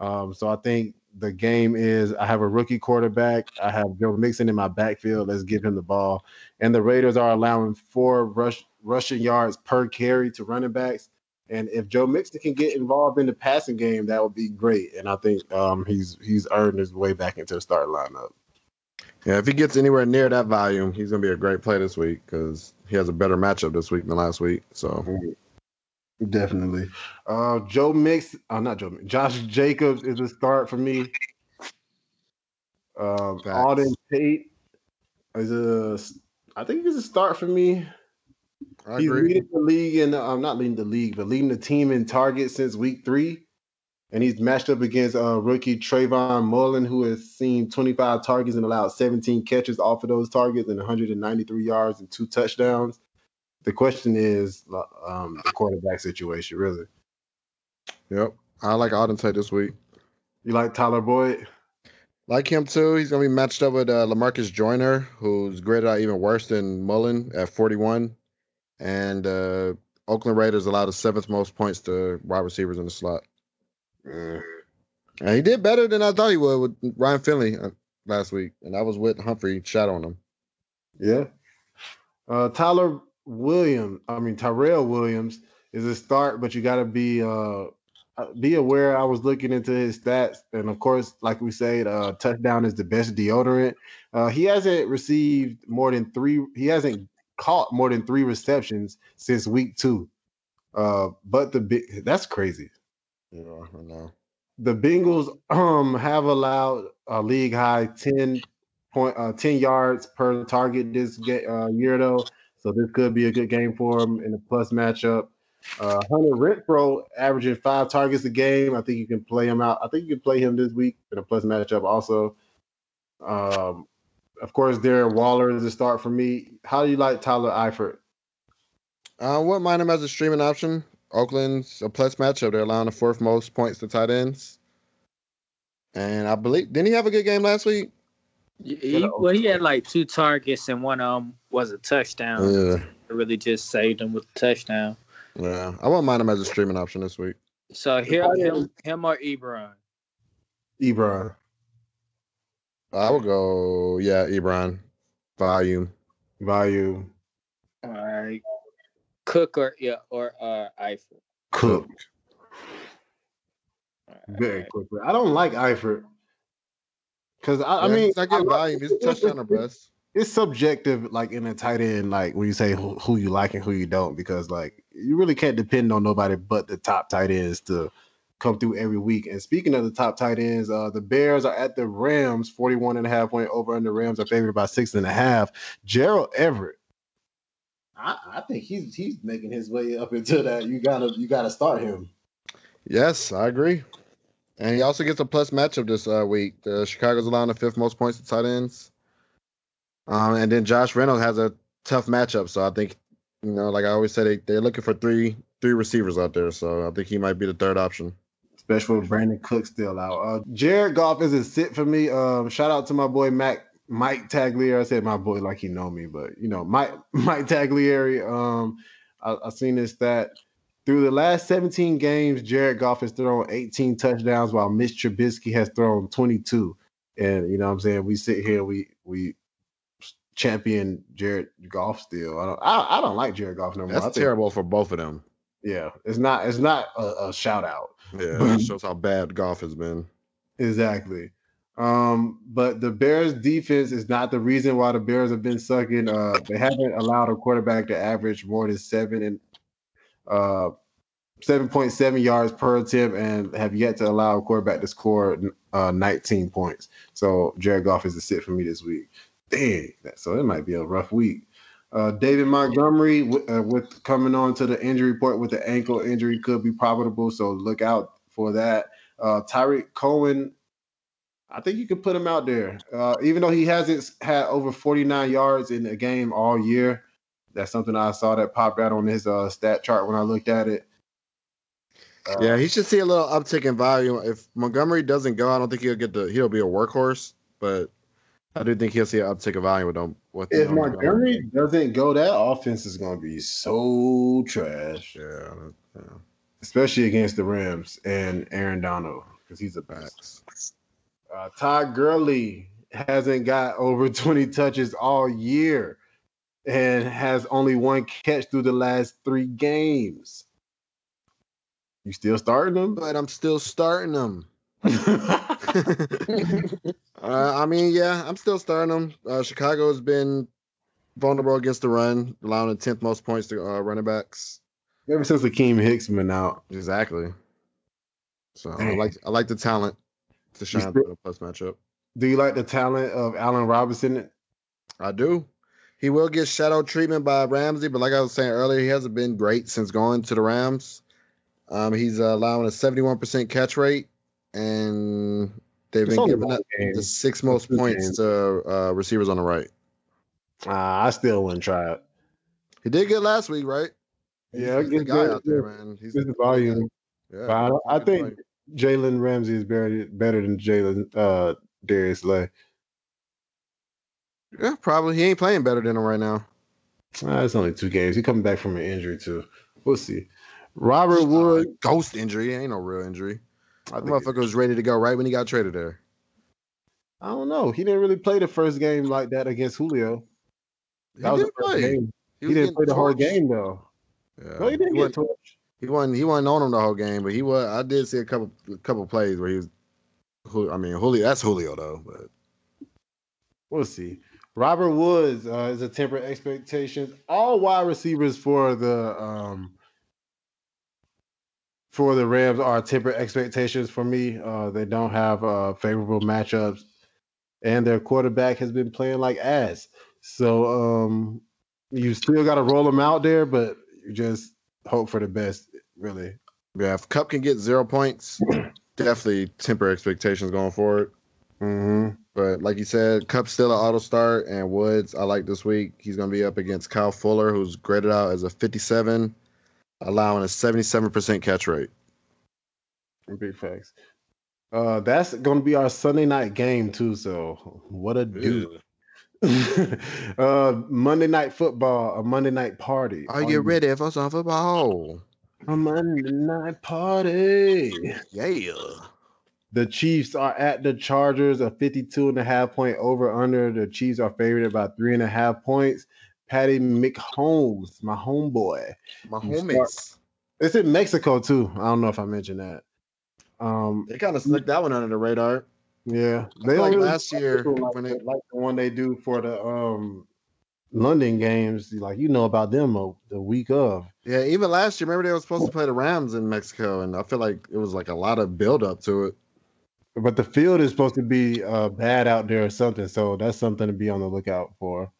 Um, so I think the game is I have a rookie quarterback. I have Joe Mixon in my backfield. Let's give him the ball. And the Raiders are allowing four rush rushing yards per carry to running backs. And if Joe Mixon can get involved in the passing game, that would be great. And I think um, he's he's earned his way back into the start lineup. Yeah, if he gets anywhere near that volume, he's gonna be a great play this week because he has a better matchup this week than last week. So Definitely. Uh, Joe Mix, uh, not Joe, Josh Jacobs is a start for me. Um, Facts. Auden Tate is a, I think he's a start for me. I He's agree. leading the league, and I'm not leading the league, but leading the team in targets since week three. And he's matched up against uh, rookie Trayvon Mullen, who has seen 25 targets and allowed 17 catches off of those targets and 193 yards and two touchdowns. The question is um, the quarterback situation, really. Yep. I like Auden Tate this week. You like Tyler Boyd? Like him too. He's gonna be matched up with uh, Lamarcus Joyner, who's graded out even worse than Mullen at 41. And uh, Oakland Raiders allowed the seventh most points to wide receivers in the slot. Mm. And he did better than I thought he would with Ryan Finley uh, last week, and that was with Humphrey shadowing him. Yeah. Uh, Tyler Williams, I mean Tyrell Williams is a start, but you got to be uh uh, be aware. I was looking into his stats, and of course, like we said, uh, touchdown is the best deodorant. Uh, he hasn't received more than three. He hasn't caught more than three receptions since week two. Uh, but the big that's crazy. Yeah, I know. the Bengals um have allowed a league high 10 point uh 10 yards per target this ga- uh, year though. So this could be a good game for them in a plus matchup. Uh Hunter Renfrow averaging five targets a game. I think you can play him out. I think you can play him this week in a plus matchup also. Um of course, Darren Waller is a start for me. How do you like Tyler Eifert? I wouldn't mind him as a streaming option. Oakland's a plus matchup. They're allowing the fourth most points to tight ends. And I believe didn't he have a good game last week? He, well, he had like two targets and one of them was a touchdown. Yeah. It really just saved him with the touchdown. Yeah. I wouldn't mind him as a streaming option this week. So here, him, him or Ebron. Ebron. I would go, yeah, Ebron. Volume. Volume. All right. Cook or yeah or uh Eifert. Cook. All Very right. quickly. I don't like Eifert. Because I, I mean, I get volume. He's a touchdown or bust. it's subjective, like in a tight end, like when you say who, who you like and who you don't, because like you really can't depend on nobody but the top tight ends to come through every week. And speaking of the top tight ends, uh, the Bears are at the Rams, 41 and a half point over under Rams are favored by six and a half. Gerald Everett. I, I think he's he's making his way up into that. You gotta you gotta start him. Yes, I agree. And he also gets a plus matchup this uh, week. The Chicago's allowing the fifth most points to tight ends. Um, and then Josh Reynolds has a tough matchup. So I think, you know, like I always say, they, they're looking for three three receivers out there. So I think he might be the third option. Especially with Brandon Cook still out. Uh, Jared Goff is a sit for me. Um, shout out to my boy Mac Mike Tagliere. I said my boy like he know me, but you know Mike Mike Tagliere. Um, I, I seen this that through the last 17 games, Jared Goff has thrown 18 touchdowns, while Mitch Trubisky has thrown 22. And you know what I'm saying we sit here we we champion Jared Goff still. I don't I, I don't like Jared Goff no more. That's terrible for both of them. Yeah, it's not it's not a, a shout out. Yeah, that shows how bad Goff has been. Exactly. Um, but the Bears defense is not the reason why the Bears have been sucking. Uh, they haven't allowed a quarterback to average more than seven and uh, 7.7 yards per attempt and have yet to allow a quarterback to score uh, 19 points. So Jared Goff is a sit for me this week. Dang, so it might be a rough week. Uh, David Montgomery with, uh, with coming on to the injury report with the ankle injury could be profitable, so look out for that. Uh, Tarik Cohen, I think you could put him out there, uh, even though he hasn't had over 49 yards in a game all year. That's something I saw that popped out on his uh, stat chart when I looked at it. Yeah, he should see a little uptick in value. If Montgomery doesn't go, I don't think he'll get the he'll be a workhorse, but I do think he'll see an uptick of value with them. With if Montgomery, Montgomery doesn't go, that offense is going to be so trash. Yeah, yeah, especially against the Rams and Aaron Donald because he's a backs. Uh, Todd Gurley hasn't got over 20 touches all year and has only one catch through the last three games. You still starting them? But I'm still starting them. uh, I mean, yeah, I'm still starting them. Uh, Chicago has been vulnerable against the run, allowing the tenth most points to uh, running backs. Ever since Akiem Hicks been out. Exactly. So I like I like the talent to shine through the plus matchup. Do you like the talent of Allen Robinson? I do. He will get shadow treatment by Ramsey, but like I was saying earlier, he hasn't been great since going to the Rams. Um, he's uh, allowing a 71% catch rate, and they've it's been giving up the six most points to uh, receivers on the right. Uh, I still wouldn't try it. He did good last week, right? Yeah, he's a guy out there, man. He's the volume. Yeah, but I, I think Jalen Ramsey is better better than Jalen uh, Darius Slay. Yeah, probably. He ain't playing better than him right now. Uh, it's only two games. He coming back from an injury too. We'll see. Robert Wood, uh, ghost injury. Ain't no real injury. I think motherfucker was ready to go right when he got traded there. I don't know. He didn't really play the first game like that against Julio. That he was the first play. game. He, he didn't play the whole game though. Yeah. No, he didn't he get torched. He wasn't. He wasn't on him the whole game, but he was. I did see a couple a couple plays where he was. I mean, Julio. That's Julio though, but we'll see. Robert Woods uh, is a temperate expectations. All wide receivers for the um, for the Rams are tempered expectations for me. Uh, they don't have uh, favorable matchups, and their quarterback has been playing like ass. So um, you still got to roll them out there, but you just hope for the best, really. Yeah, if Kupp can get zero points, definitely temper expectations going forward. Mm-hmm. But like you said, Kupp's still an auto start, and Woods I like this week. He's going to be up against Kyle Fuller, who's graded out as a 57 allowing a 77% catch rate. Big facts. Uh, that's going to be our Sunday night game too. So what a do. uh, Monday night football, a Monday night party. Are you ready for some football? A Monday night party. Yeah. The Chiefs are at the Chargers, a 52 and a half point over under. The Chiefs are favored about three and a half points. Patty McHolmes, my homeboy. My homies. It's in Mexico too. I don't know if I mentioned that. Um, they kind of snuck that one under the radar. Yeah, they like last year like, when they like the one they do for the um London games. Like you know about them a, the week of. Yeah, even last year, remember they were supposed to play the Rams in Mexico, and I feel like it was like a lot of build up to it. But the field is supposed to be uh, bad out there or something, so that's something to be on the lookout for.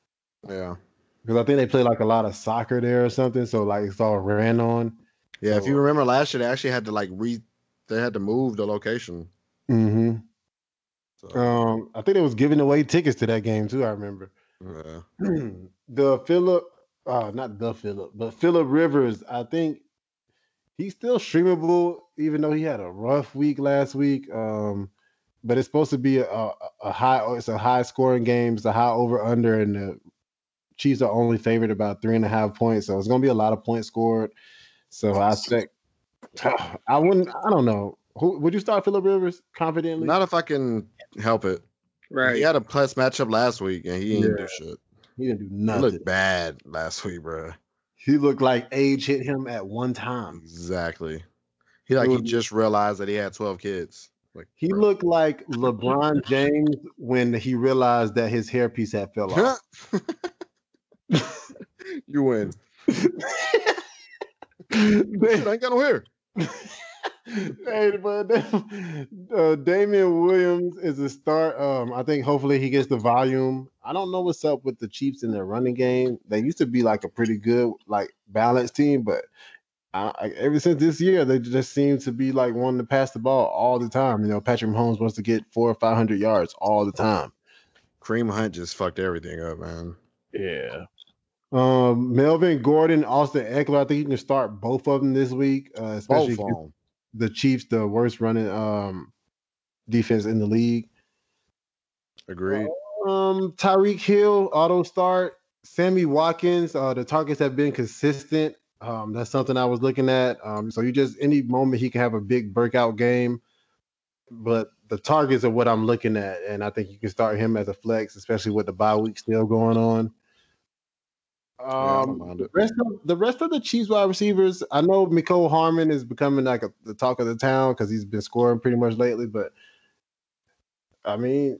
Yeah because I think they play like a lot of soccer there or something. So like it's all ran on. Yeah, so, if you remember last year, they actually had to like re, they had to move the location. Mm-hmm. So. Um, I think they was giving away tickets to that game too. I remember. Yeah. the Philip, uh, not the Philip, but Philip Rivers. I think he's still streamable, even though he had a rough week last week. Um, but it's supposed to be a, a, a high, it's a high scoring game. It's a high over under, and the Chiefs are only favored about three and a half points, so it's going to be a lot of points scored. So I think I wouldn't. I don't know. Who would you start Philip Rivers confidently? Not if I can help it. Right. He had a plus matchup last week and he didn't yeah. do shit. He didn't do nothing. He looked bad last week, bro. He looked like age hit him at one time. Exactly. He like he just realized that he had twelve kids. Like He bro. looked like LeBron James when he realized that his hairpiece had fell off. you win. They- Shit, I ain't got no hair. hey, but uh, Damien Williams is a start. Um, I think hopefully he gets the volume. I don't know what's up with the Chiefs in their running game. They used to be like a pretty good, like balanced team, but I, I, ever since this year, they just seem to be like wanting to pass the ball all the time. You know, Patrick Mahomes wants to get four or five hundred yards all the time. Kareem Hunt just fucked everything up, man. Yeah. Um, Melvin Gordon, Austin Ekeler. I think you can start both of them this week, uh, especially Both against of 'em. the Chiefs, the worst running um defense in the league. Agreed. Um, Tyreek Hill, auto start. Sammy Watkins, uh, the targets have been consistent. Um, that's something I was looking at. Um, so you just any moment he can have a big breakout game, but the targets are what I'm looking at, and I think you can start him as a flex, especially with the bye week still going on. Yeah, Um, mind the rest of the rest of the Chiefs wide receivers, I know Mecole Hardman is becoming like a, the talk of the town because he's been scoring pretty much lately. But I mean,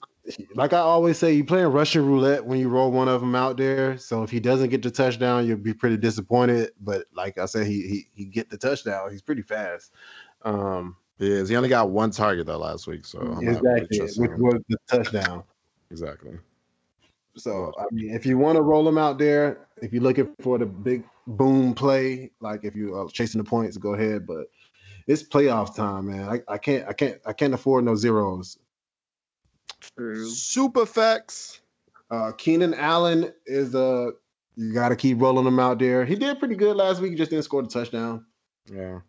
like I always say, you're playing Russian roulette when you roll one of them out there. So if he doesn't get the touchdown, you'll be pretty disappointed. But like I said, he he he get the touchdown. He's pretty fast. Um, He is. He only got one target though last week, so I'm exactly, which was the touchdown. Exactly. So I mean, if you want to roll him out there, if you're looking for the big boom play, like if you are chasing the points, go ahead. But it's playoff time, man. I, I can't, I can't, I can't afford no zeros. True. Super facts. Uh, Keenan Allen is a. you got to keep rolling him out there. He did pretty good last week. He just didn't score the touchdown. Yeah.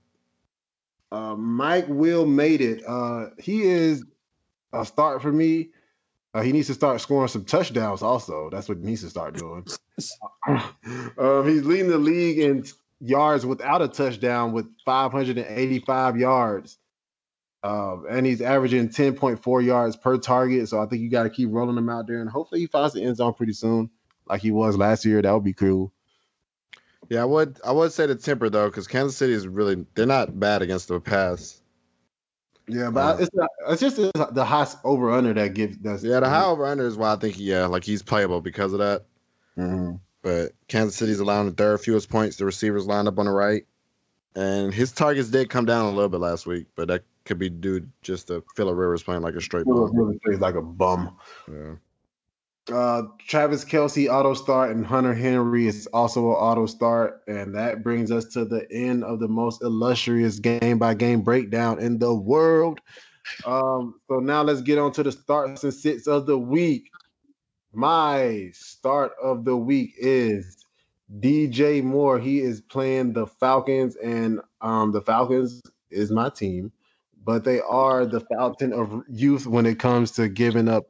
Uh, Mike Will made it. Uh, he is a start for me. Uh, he needs to start scoring some touchdowns. Also, that's what he needs to start doing. um, he's leading the league in yards without a touchdown with 585 yards. Um, and he's averaging 10.4 yards per target. So I think you got to keep rolling him out there, and hopefully he finds the end zone pretty soon, like he was last year. That would be cool. Yeah, I would I would say to temper though, because Kansas City is really they're not bad against the pass. Yeah, but it's not, it's just the high over under that gives that's Yeah, the high over under is why I think yeah, like he's playable because of that. Mhm. But Kansas City's allowing the third fewest points. The receivers lined up on the right, and his targets did come down a little bit last week, but that could be due just to Philip Rivers playing like a straight ball. really plays like a bum. Yeah. Uh, Travis Kelce auto start and Hunter Henry is also an auto start, and that brings us to the end of the most illustrious game by game breakdown in the world. Um, so now let's get on to the starts and sits of the week. My start of the week is DJ Moore. He is playing the Falcons, and um, the Falcons is my team, but they are the fountain of youth when it comes to giving up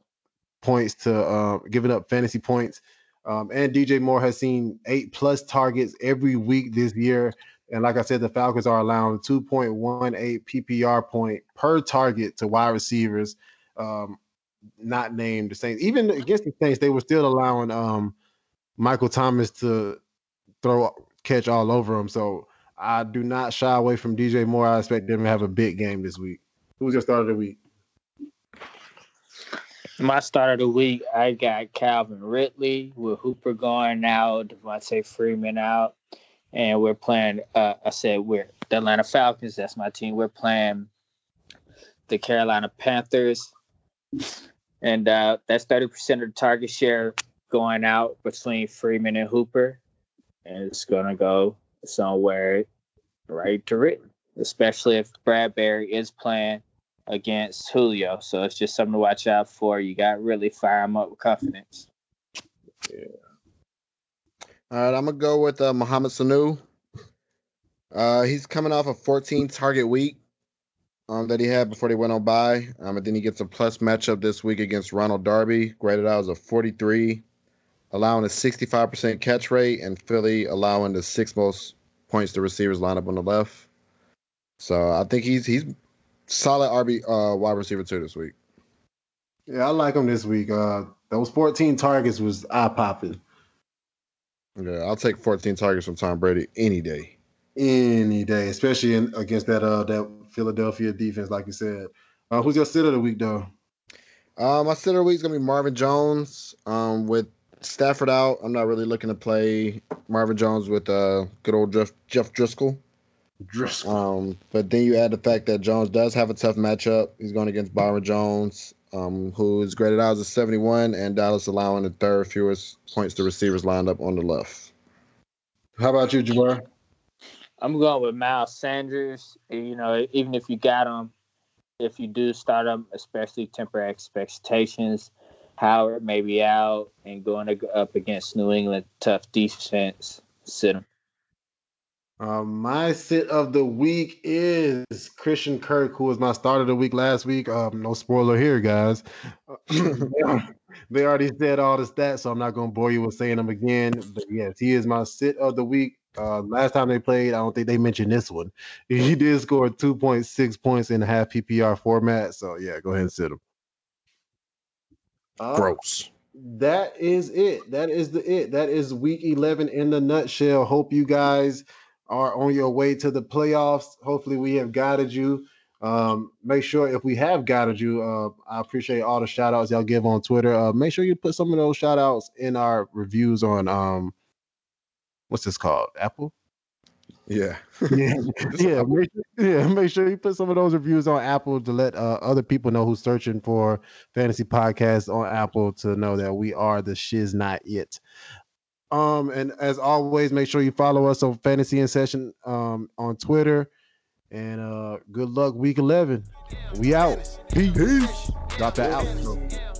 points to uh, giving up fantasy points. Um, and DJ Moore has seen eight plus targets every week this year. And like I said, the Falcons are allowing 2.18 PPR point per target to wide receivers, um, not named the Saints. Even against the Saints, they were still allowing um, Michael Thomas to throw catch all over him. So I do not shy away from DJ Moore. I expect them to have a big game this week. Who's your start of the week? My start of the week, I got Calvin Ridley with Hooper going out, Devonta Freeman out, and we're playing. Uh, I said we're the Atlanta Falcons. That's my team. We're playing the Carolina Panthers, and uh, that's thirty percent of the target share going out between Freeman and Hooper, and it's gonna go somewhere right to Ridley, especially if Bradberry is playing against Julio. So it's just something to watch out for. You got to really fire him up with confidence. Yeah. All right, I'm gonna go with uh, Mohamed Sanu. Uh, he's coming off a 14 target week um, that he had before they went on by, um, and then he gets a plus matchup this week against Ronald Darby, graded out as a 43, allowing a 65% catch rate, and Philly allowing the sixth most points to receivers line up on the left. So I think he's he's solid RB uh, wide receiver too this week. Yeah, I like him this week. Uh, those 14 targets was eye popping Yeah, I'll take 14 targets from Tom Brady any day. any day, especially in, against that uh that Philadelphia defense, like you said. Uh, who's your sit of the week though? Uh, my sit of the week is gonna be Marvin Jones. Um, with Stafford out, I'm not really looking to play Marvin Jones with uh good old Jeff Jeff Driskel. Driskel. Um, but then you add the fact that Jones does have a tough matchup. He's going against Byron Jones, um, who is graded out as a 71, and Dallas allowing the third fewest points to receivers lined up on the left. How about you, Jabbar? I'm going with Miles Sanders. You know, even if you got him, if you do start him, especially temper expectations, Howard may be out and going up against New England, tough defense, sit him. Um, my sit of the week is Christian Kirk, who was my start of the week last week. Um, no spoiler here, guys. they already said all the stats, so I'm not going to bore you with saying them again. But yes, he is my sit of the week. Uh, last time they played, I don't think they mentioned this one. He did score 2.6 points in a half PPR format. So yeah, go ahead and sit him. Uh, Gross. That is it. That is the it. That is week 11 in the nutshell. Hope you guys are on your way to the playoffs. Hopefully, we have guided you. Um, make sure if we have guided you, uh, I appreciate all the shout outs y'all give on Twitter. Uh, make sure you put some of those shout outs in our reviews on um, what's this called? Apple? Yeah. yeah. yeah. Make sure, yeah. Make sure you put some of those reviews on Apple to let uh, other people know who's searching for fantasy podcasts on Apple to know that we are the shiz not it. Um, and as always, make sure you follow us on Fantasy in Session um on Twitter. And uh good luck week 11. We out. Peace. Peace. Drop that out.